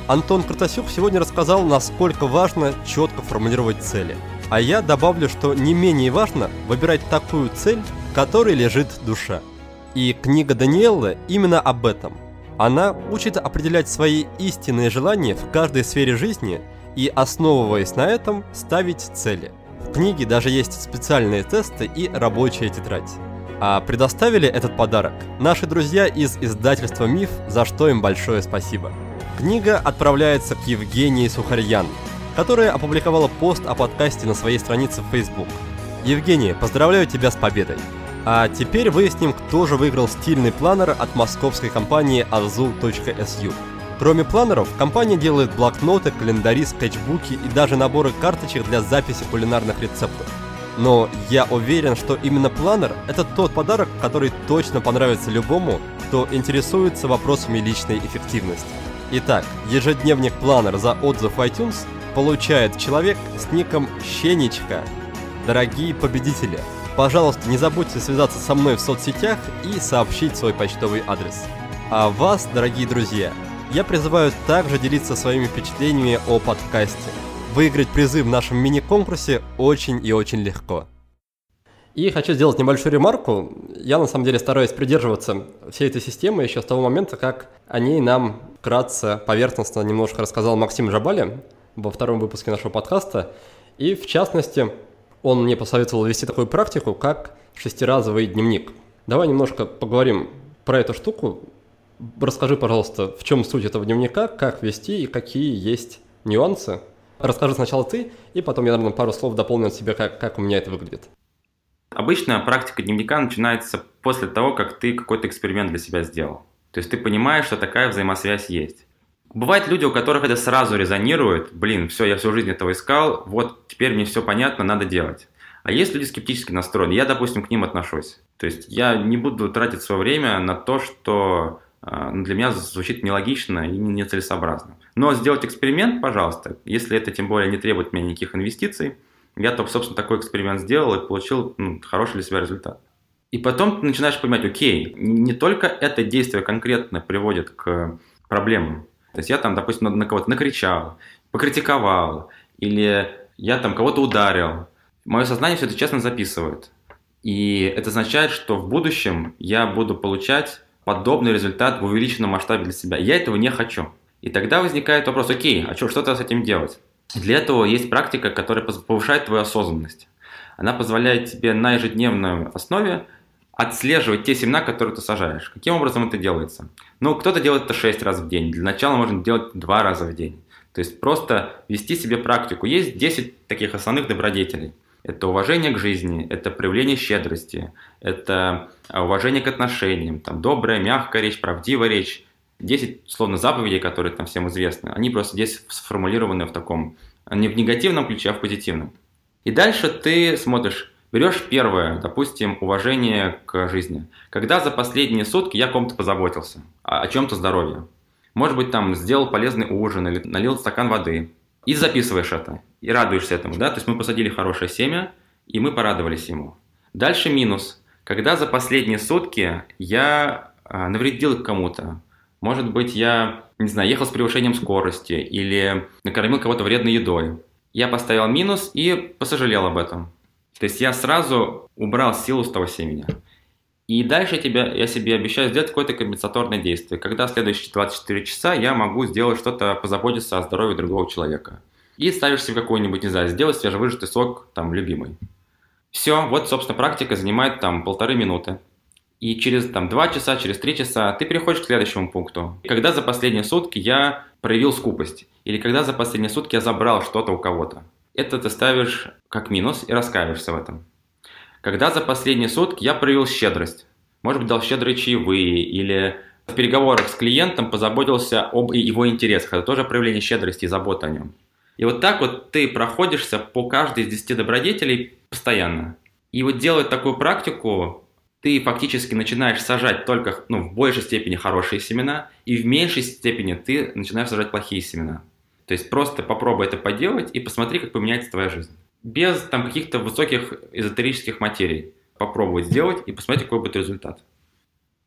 [SPEAKER 1] Антон Крутасюк сегодня рассказал, насколько важно четко формулировать цели. А я добавлю, что не менее важно выбирать такую цель, которой лежит душа. И книга Даниэлы именно об этом. Она учит определять свои истинные желания в каждой сфере жизни и, основываясь на этом, ставить цели – в книге даже есть специальные тесты и рабочая тетрадь. А предоставили этот подарок наши друзья из издательства «Миф», за что им большое спасибо. Книга отправляется к Евгении Сухарьян, которая опубликовала пост о подкасте на своей странице в Facebook. Евгения, поздравляю тебя с победой! А теперь выясним, кто же выиграл стильный планер от московской компании azu.su. Кроме планеров, компания делает блокноты, календари, скетчбуки и даже наборы карточек для записи кулинарных рецептов. Но я уверен, что именно планер – это тот подарок, который точно понравится любому, кто интересуется вопросами личной эффективности. Итак, ежедневник планер за отзыв iTunes получает человек с ником Щенечка. Дорогие победители, пожалуйста, не забудьте связаться со мной в соцсетях и сообщить свой почтовый адрес. А вас, дорогие друзья, я призываю также делиться своими впечатлениями о подкасте. Выиграть призы в нашем мини-конкурсе очень и очень легко. И хочу сделать небольшую ремарку. Я на самом деле стараюсь придерживаться всей этой системы еще с того момента, как о ней нам вкратце, поверхностно немножко рассказал Максим Жабали во втором выпуске нашего подкаста. И в частности, он мне посоветовал вести такую практику, как шестиразовый дневник. Давай немножко поговорим про эту штуку, Расскажи, пожалуйста, в чем суть этого дневника, как вести и какие есть нюансы. Расскажи сначала ты, и потом я, наверное, пару слов дополню от себя, как, как у меня это выглядит.
[SPEAKER 2] Обычно практика дневника начинается после того, как ты какой-то эксперимент для себя сделал. То есть ты понимаешь, что такая взаимосвязь есть. Бывают люди, у которых это сразу резонирует. Блин, все, я всю жизнь этого искал, вот теперь мне все понятно, надо делать. А есть люди скептически настроены. Я, допустим, к ним отношусь. То есть я не буду тратить свое время на то, что а, ну, для меня звучит нелогично и нецелесообразно. Но сделать эксперимент, пожалуйста, если это тем более не требует меня никаких инвестиций, я, то, собственно, такой эксперимент сделал и получил ну, хороший для себя результат. И потом ты начинаешь понимать, окей, не только это действие конкретно приводит к проблемам. То есть я там, допустим, на, на кого-то накричал, покритиковал, или я там кого-то ударил. Мое сознание все это честно записывает. И это означает, что в будущем я буду получать подобный результат в увеличенном масштабе для себя. Я этого не хочу. И тогда возникает вопрос, окей, а что, что-то с этим делать? Для этого есть практика, которая повышает твою осознанность. Она позволяет тебе на ежедневной основе отслеживать те семена, которые ты сажаешь. Каким образом это делается? Ну, кто-то делает это 6 раз в день. Для начала можно делать 2 раза в день. То есть просто вести себе практику. Есть 10 таких основных добродетелей – это уважение к жизни, это проявление щедрости, это а, уважение к отношениям, там, добрая, мягкая речь, правдивая речь. Десять, словно, заповедей, которые там всем известны, они просто здесь сформулированы в таком, не в негативном ключе, а в позитивном. И дальше ты смотришь, берешь первое, допустим, уважение к жизни. Когда за последние сутки я о ком-то позаботился, о, чем-то здоровье. Может быть, там сделал полезный ужин или налил стакан воды, и записываешь это, и радуешься этому, да, то есть мы посадили хорошее семя, и мы порадовались ему. Дальше минус. Когда за последние сутки я а, навредил кому-то, может быть, я, не знаю, ехал с превышением скорости или накормил кого-то вредной едой. Я поставил минус и посожалел об этом. То есть я сразу убрал силу с того семени. И дальше тебя, я себе обещаю сделать какое-то компенсаторное действие. Когда в следующие 24 часа я могу сделать что-то, позаботиться о здоровье другого человека. И ставишь себе какой-нибудь, не знаю, сделать свежевыжатый сок, там, любимый. Все, вот, собственно, практика занимает там полторы минуты. И через там два часа, через три часа ты переходишь к следующему пункту. Когда за последние сутки я проявил скупость, или когда за последние сутки я забрал что-то у кого-то. Это ты ставишь как минус и раскаиваешься в этом. Когда за последние сутки я проявил щедрость, может быть, дал щедрые чаевые или в переговорах с клиентом позаботился об его интересах. Это тоже проявление щедрости и заботы о нем. И вот так вот ты проходишься по каждой из 10 добродетелей постоянно. И вот делая такую практику, ты фактически начинаешь сажать только ну, в большей степени хорошие семена, и в меньшей степени ты начинаешь сажать плохие семена. То есть просто попробуй это поделать и посмотри, как поменяется твоя жизнь без там каких-то высоких эзотерических материй. Попробовать сделать и посмотреть, какой будет результат.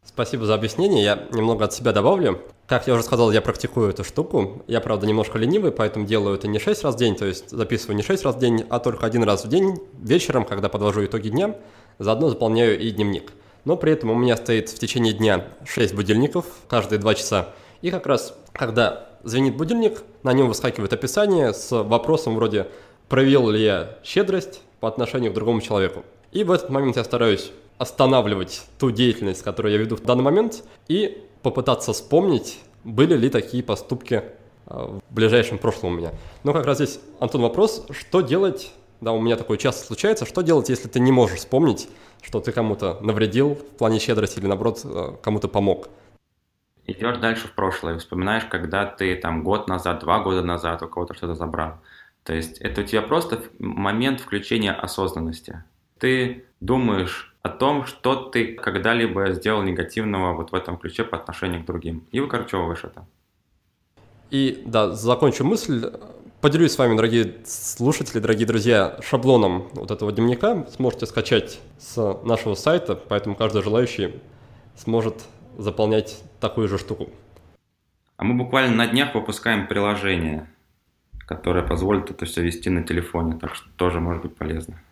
[SPEAKER 1] Спасибо за объяснение. Я немного от себя добавлю. Как я уже сказал, я практикую эту штуку. Я, правда, немножко ленивый, поэтому делаю это не 6 раз в день, то есть записываю не 6 раз в день, а только один раз в день вечером, когда подвожу итоги дня. Заодно заполняю и дневник. Но при этом у меня стоит в течение дня 6 будильников, каждые 2 часа. И как раз, когда звенит будильник, на нем выскакивает описание с вопросом вроде проявил ли я щедрость по отношению к другому человеку. И в этот момент я стараюсь останавливать ту деятельность, которую я веду в данный момент, и попытаться вспомнить, были ли такие поступки а, в ближайшем прошлом у меня. Но как раз здесь, Антон, вопрос, что делать, да, у меня такое часто случается, что делать, если ты не можешь вспомнить, что ты кому-то навредил в плане щедрости или, наоборот, а, кому-то помог?
[SPEAKER 2] Идешь дальше в прошлое, вспоминаешь, когда ты там год назад, два года назад у кого-то что-то забрал. То есть это у тебя просто момент включения осознанности. Ты думаешь о том, что ты когда-либо сделал негативного вот в этом ключе по отношению к другим. И выкорчевываешь это.
[SPEAKER 1] И да, закончу мысль. Поделюсь с вами, дорогие слушатели, дорогие друзья, шаблоном вот этого дневника. Сможете скачать с нашего сайта, поэтому каждый желающий сможет заполнять такую же штуку.
[SPEAKER 2] А мы буквально на днях выпускаем приложение, которое позволит это все вести на телефоне, так что тоже может быть полезно.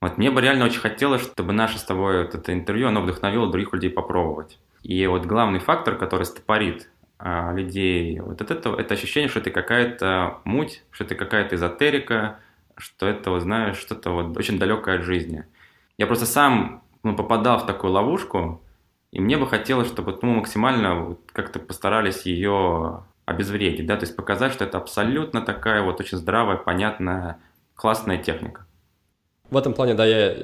[SPEAKER 2] Вот мне бы реально очень хотелось, чтобы наше с тобой вот это интервью, оно вдохновило других людей попробовать. И вот главный фактор, который стопорит а, людей, вот это, это, это ощущение, что это какая-то муть, что это какая-то эзотерика, что это, вот, знаешь, что-то вот очень далекое от жизни. Я просто сам ну, попадал в такую ловушку, и мне бы хотелось, чтобы ну, максимально как-то постарались ее обезвредить, да, то есть показать, что это абсолютно такая вот очень здравая, понятная, классная техника.
[SPEAKER 1] В этом плане, да, я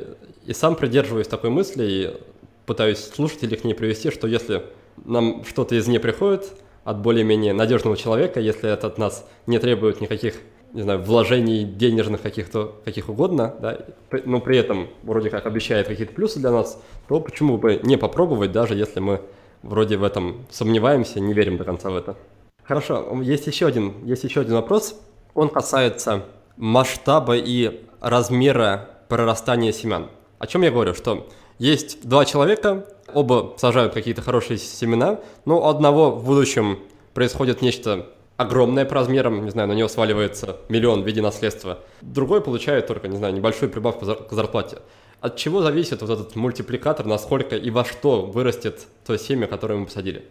[SPEAKER 1] и сам придерживаюсь такой мысли и пытаюсь слушателей к ней привести, что если нам что-то извне приходит от более-менее надежного человека, если это от нас не требует никаких, не знаю, вложений денежных каких-то, каких угодно, да, но при этом вроде как обещает какие-то плюсы для нас, то почему бы не попробовать, даже если мы вроде в этом сомневаемся, не верим до конца в это. Хорошо, есть еще один, есть еще один вопрос. Он касается масштаба и размера прорастания семян. О чем я говорю? Что есть два человека, оба сажают какие-то хорошие семена, но у одного в будущем происходит нечто огромное по размерам, не знаю, на него сваливается миллион в виде наследства. Другой получает только, не знаю, небольшую прибавку к зарплате. От чего зависит вот этот мультипликатор, насколько и во что вырастет то семя, которое мы посадили?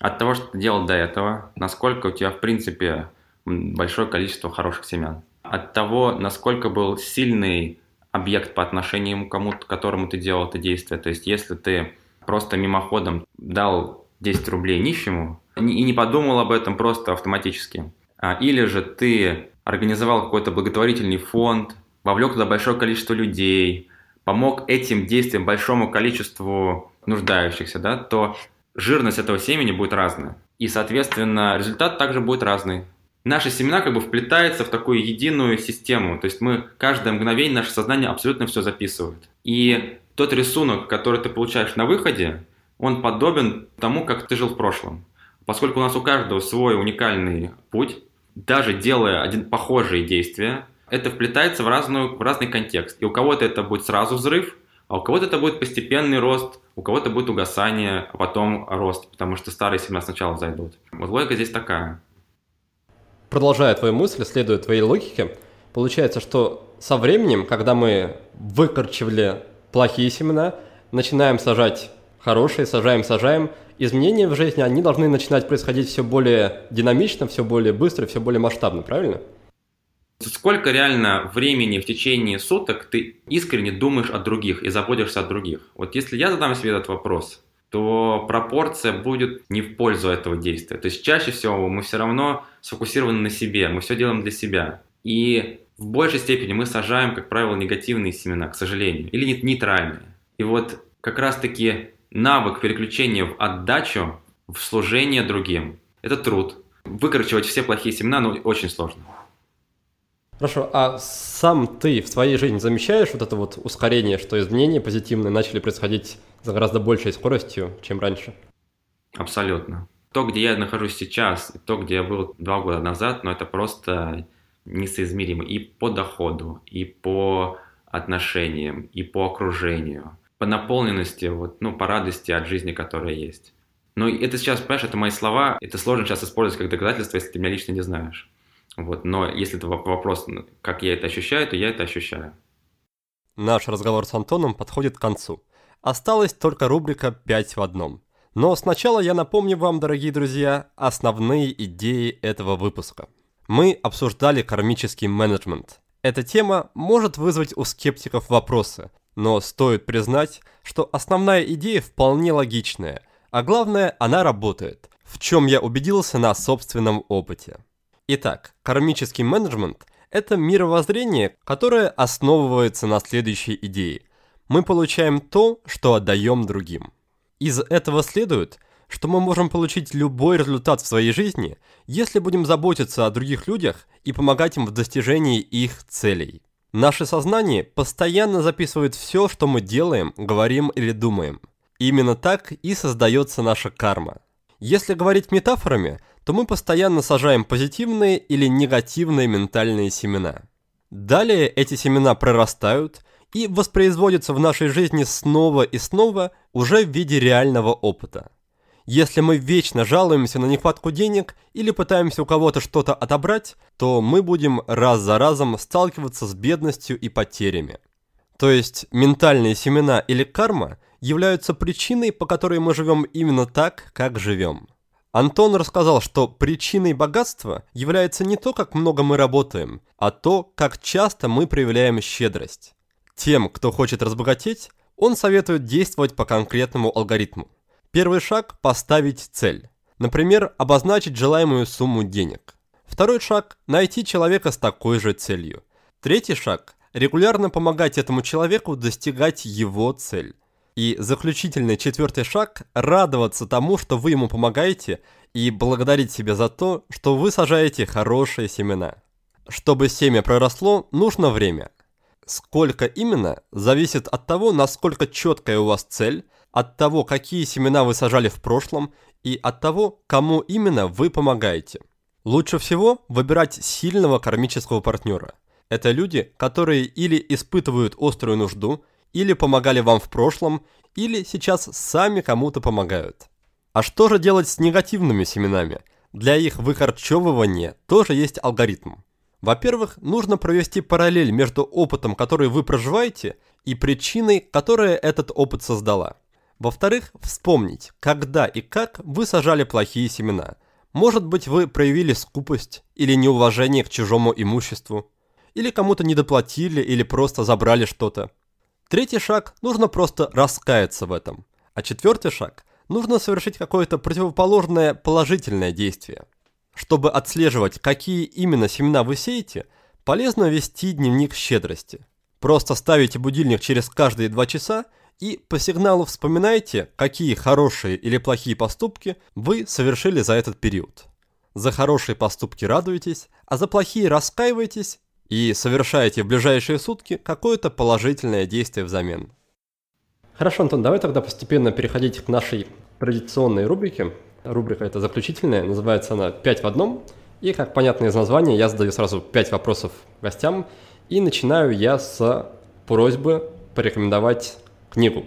[SPEAKER 2] От того, что ты делал до этого, насколько у тебя, в принципе, большое количество хороших семян от того, насколько был сильный объект по отношению к кому-то, которому ты делал это действие. То есть, если ты просто мимоходом дал 10 рублей нищему и не подумал об этом просто автоматически, а, или же ты организовал какой-то благотворительный фонд, вовлек туда большое количество людей, помог этим действиям большому количеству нуждающихся, да, то жирность этого семени будет разная. И, соответственно, результат также будет разный наши семена как бы вплетаются в такую единую систему. То есть мы каждое мгновение наше сознание абсолютно все записывает. И тот рисунок, который ты получаешь на выходе, он подобен тому, как ты жил в прошлом. Поскольку у нас у каждого свой уникальный путь, даже делая один похожие действия, это вплетается в, разную, в разный контекст. И у кого-то это будет сразу взрыв, а у кого-то это будет постепенный рост, у кого-то будет угасание, а потом рост, потому что старые семена сначала зайдут. Вот логика здесь такая
[SPEAKER 1] продолжая твою мысль, следуя твоей логике, получается, что со временем, когда мы выкорчевали плохие семена, начинаем сажать хорошие, сажаем, сажаем, изменения в жизни, они должны начинать происходить все более динамично, все более быстро, все более масштабно, правильно?
[SPEAKER 2] Сколько реально времени в течение суток ты искренне думаешь о других и заботишься о других? Вот если я задам себе этот вопрос, то пропорция будет не в пользу этого действия. То есть чаще всего мы все равно сфокусированы на себе, мы все делаем для себя. И в большей степени мы сажаем, как правило, негативные семена, к сожалению, или нейтральные. И вот как раз-таки навык переключения в отдачу, в служение другим, это труд. Выкорчевать все плохие семена, ну, очень сложно.
[SPEAKER 1] Хорошо, а сам ты в своей жизни замечаешь вот это вот ускорение, что изменения позитивные начали происходить с гораздо большей скоростью, чем раньше?
[SPEAKER 2] Абсолютно. То, где я нахожусь сейчас, и то, где я был два года назад, ну это просто несоизмеримо и по доходу, и по отношениям, и по окружению, по наполненности, вот, ну, по радости от жизни, которая есть. Но это сейчас, понимаешь, это мои слова, это сложно сейчас использовать как доказательство, если ты меня лично не знаешь. Вот, но если это вопрос, как я это ощущаю, то я это ощущаю.
[SPEAKER 1] Наш разговор с Антоном подходит к концу. Осталась только рубрика «5 в одном». Но сначала я напомню вам, дорогие друзья, основные идеи этого выпуска. Мы обсуждали кармический менеджмент. Эта тема может вызвать у скептиков вопросы, но стоит признать, что основная идея вполне логичная, а главное, она работает, в чем я убедился на собственном опыте. Итак, кармический менеджмент – это мировоззрение, которое основывается на следующей идее. Мы получаем то, что отдаем другим. Из этого следует, что мы можем получить любой результат в своей жизни, если будем заботиться о других людях и помогать им в достижении их целей. Наше сознание постоянно записывает все, что мы делаем, говорим или думаем. Именно так и создается наша карма. Если говорить метафорами, то мы постоянно сажаем позитивные или негативные ментальные семена. Далее эти семена прорастают и воспроизводятся в нашей жизни снова и снова уже в виде реального опыта. Если мы вечно жалуемся на нехватку денег или пытаемся у кого-то что-то отобрать, то мы будем раз за разом сталкиваться с бедностью и потерями. То есть ментальные семена или карма являются причиной, по которой мы живем именно так, как живем. Антон рассказал, что причиной богатства является не то, как много мы работаем, а то, как часто мы проявляем щедрость. Тем, кто хочет разбогатеть, он советует действовать по конкретному алгоритму. Первый шаг – поставить цель. Например, обозначить желаемую сумму денег. Второй шаг – найти человека с такой же целью. Третий шаг – регулярно помогать этому человеку достигать его цель. И заключительный четвертый шаг – радоваться тому, что вы ему помогаете, и благодарить себя за то, что вы сажаете хорошие семена. Чтобы семя проросло, нужно время. Сколько именно, зависит от того, насколько четкая у вас цель – от того, какие семена вы сажали в прошлом, и от того, кому именно вы помогаете. Лучше всего выбирать сильного кармического партнера. Это люди, которые или испытывают острую нужду, или помогали вам в прошлом, или сейчас сами кому-то помогают. А что же делать с негативными семенами? Для их выкорчевывания тоже есть алгоритм. Во-первых, нужно провести параллель между опытом, который вы проживаете, и причиной, которая этот опыт создала. Во-вторых, вспомнить, когда и как вы сажали плохие семена. Может быть, вы проявили скупость или неуважение к чужому имуществу, или кому-то недоплатили или просто забрали что-то. Третий шаг – нужно просто раскаяться в этом. А четвертый шаг – нужно совершить какое-то противоположное положительное действие. Чтобы отслеживать, какие именно семена вы сеете, полезно вести дневник щедрости. Просто ставите будильник через каждые два часа и по сигналу вспоминайте, какие хорошие или плохие поступки вы совершили за этот период. За хорошие поступки радуйтесь, а за плохие раскаивайтесь и совершаете в ближайшие сутки какое-то положительное действие взамен.
[SPEAKER 3] Хорошо, Антон, давай тогда постепенно переходить к нашей традиционной рубрике. Рубрика эта заключительная, называется она «5 в одном». И, как понятно из названия, я задаю сразу 5 вопросов гостям. И начинаю я с просьбы порекомендовать книгу.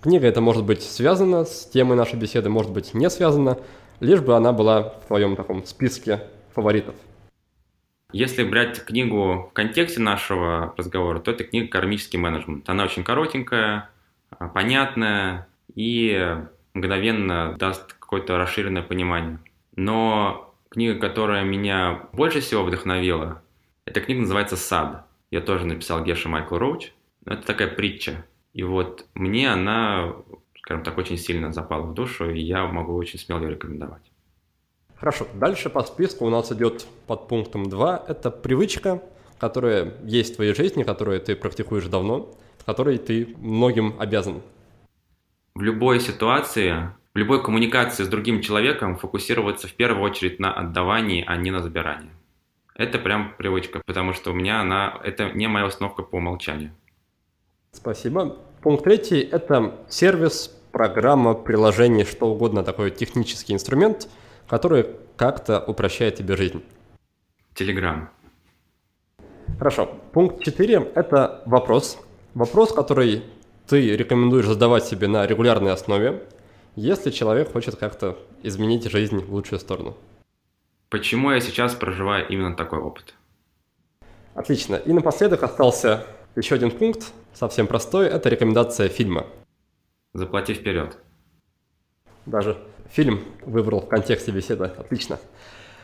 [SPEAKER 3] Книга это может быть связана с темой нашей беседы, может быть не связана, лишь бы она была в твоем таком списке фаворитов.
[SPEAKER 2] Если брать книгу в контексте нашего разговора, то это книга «Кармический менеджмент». Она очень коротенькая, а, понятная и мгновенно даст какое-то расширенное понимание. Но книга, которая меня больше всего вдохновила, эта книга называется «Сад». Я тоже написал Геша Майкл Роуч. Это такая притча и вот мне она, скажем так, очень сильно запала в душу, и я могу очень смело ее рекомендовать.
[SPEAKER 3] Хорошо, дальше по списку у нас идет под пунктом 2. Это привычка, которая есть в твоей жизни, которую ты практикуешь давно, которой ты многим обязан.
[SPEAKER 2] В любой ситуации, в любой коммуникации с другим человеком фокусироваться в первую очередь на отдавании, а не на забирании. Это прям привычка, потому что у меня она, это не моя установка по умолчанию.
[SPEAKER 3] Спасибо. Пункт третий – это сервис, программа, приложение, что угодно, такой технический инструмент, который как-то упрощает тебе жизнь.
[SPEAKER 2] Телеграм.
[SPEAKER 3] Хорошо. Пункт 4 – это вопрос. Вопрос, который ты рекомендуешь задавать себе на регулярной основе, если человек хочет как-то изменить жизнь в лучшую сторону.
[SPEAKER 2] Почему я сейчас проживаю именно такой опыт?
[SPEAKER 3] Отлично. И напоследок остался еще один пункт, совсем простой, это рекомендация фильма.
[SPEAKER 2] Заплати вперед.
[SPEAKER 3] Даже фильм выбрал в контексте беседы. Отлично.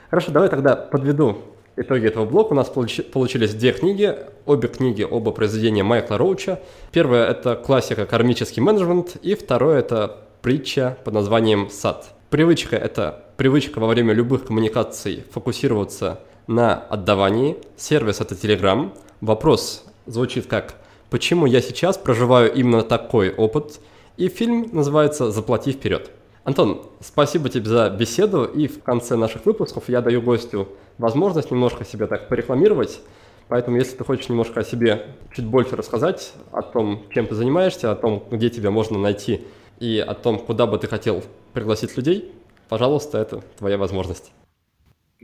[SPEAKER 3] Хорошо, давай тогда подведу итоги этого блока. У нас получились две книги, обе книги, оба произведения Майкла Роуча. Первое – это классика «Кармический менеджмент», и второе – это притча под названием «Сад». Привычка – это привычка во время любых коммуникаций фокусироваться на отдавании. Сервис – это Telegram. Вопрос звучит как «Почему я сейчас проживаю именно такой опыт?» И фильм называется «Заплати вперед». Антон, спасибо тебе за беседу, и в конце наших выпусков я даю гостю возможность немножко себя так порекламировать, поэтому если ты хочешь немножко о себе чуть больше рассказать, о том, чем ты занимаешься, о том, где тебя можно найти, и о том, куда бы ты хотел пригласить людей, пожалуйста, это твоя возможность.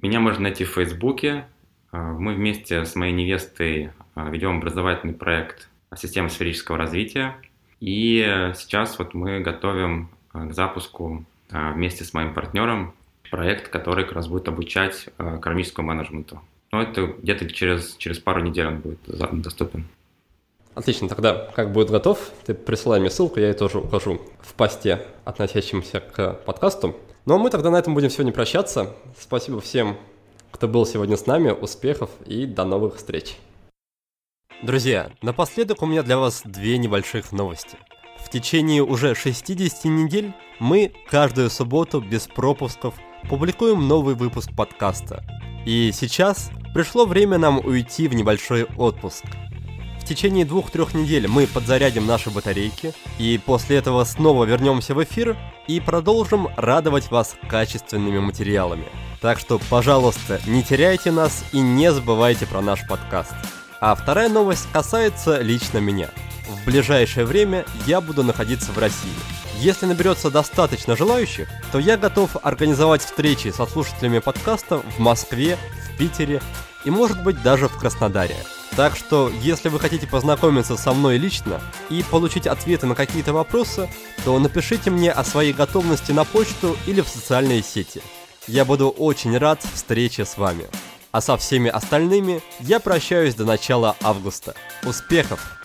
[SPEAKER 2] Меня можно найти в Фейсбуке. А, мы вместе с моей невестой а, ведем образовательный проект «Система сферического развития». И сейчас вот мы готовим а, к запуску вместе с моим партнером проект, который как раз будет обучать кармическому менеджменту. Но это где-то через, через пару недель он будет доступен.
[SPEAKER 3] Отлично, тогда как будет готов, ты присылай мне ссылку, я ее тоже укажу в посте, относящемся к подкасту. Ну а мы тогда на этом будем сегодня прощаться. Спасибо всем, кто был сегодня с нами, успехов и до новых встреч.
[SPEAKER 1] Друзья, напоследок у меня для вас две небольших новости. В течение уже 60 недель мы каждую субботу без пропусков публикуем новый выпуск подкаста. И сейчас пришло время нам уйти в небольшой отпуск – в течение двух-трех недель мы подзарядим наши батарейки, и после этого снова вернемся в эфир и продолжим радовать вас качественными материалами. Так что, пожалуйста, не теряйте нас и не забывайте про наш подкаст. А вторая новость касается лично меня. В ближайшее время я буду находиться в России. Если наберется достаточно желающих, то я готов организовать встречи со слушателями подкаста в Москве, в Питере и может быть даже в Краснодаре. Так что, если вы хотите познакомиться со мной лично и получить ответы на какие-то вопросы, то напишите мне о своей готовности на почту или в социальные сети. Я буду очень рад встрече с вами. А со всеми остальными я прощаюсь до начала августа. Успехов!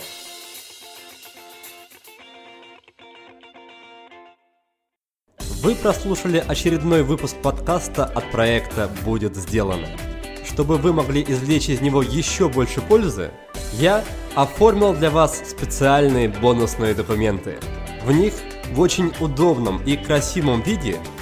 [SPEAKER 1] Вы прослушали очередной выпуск подкаста от проекта «Будет сделано». Чтобы вы могли извлечь из него еще больше пользы, я оформил для вас специальные бонусные документы. В них в очень удобном и красивом виде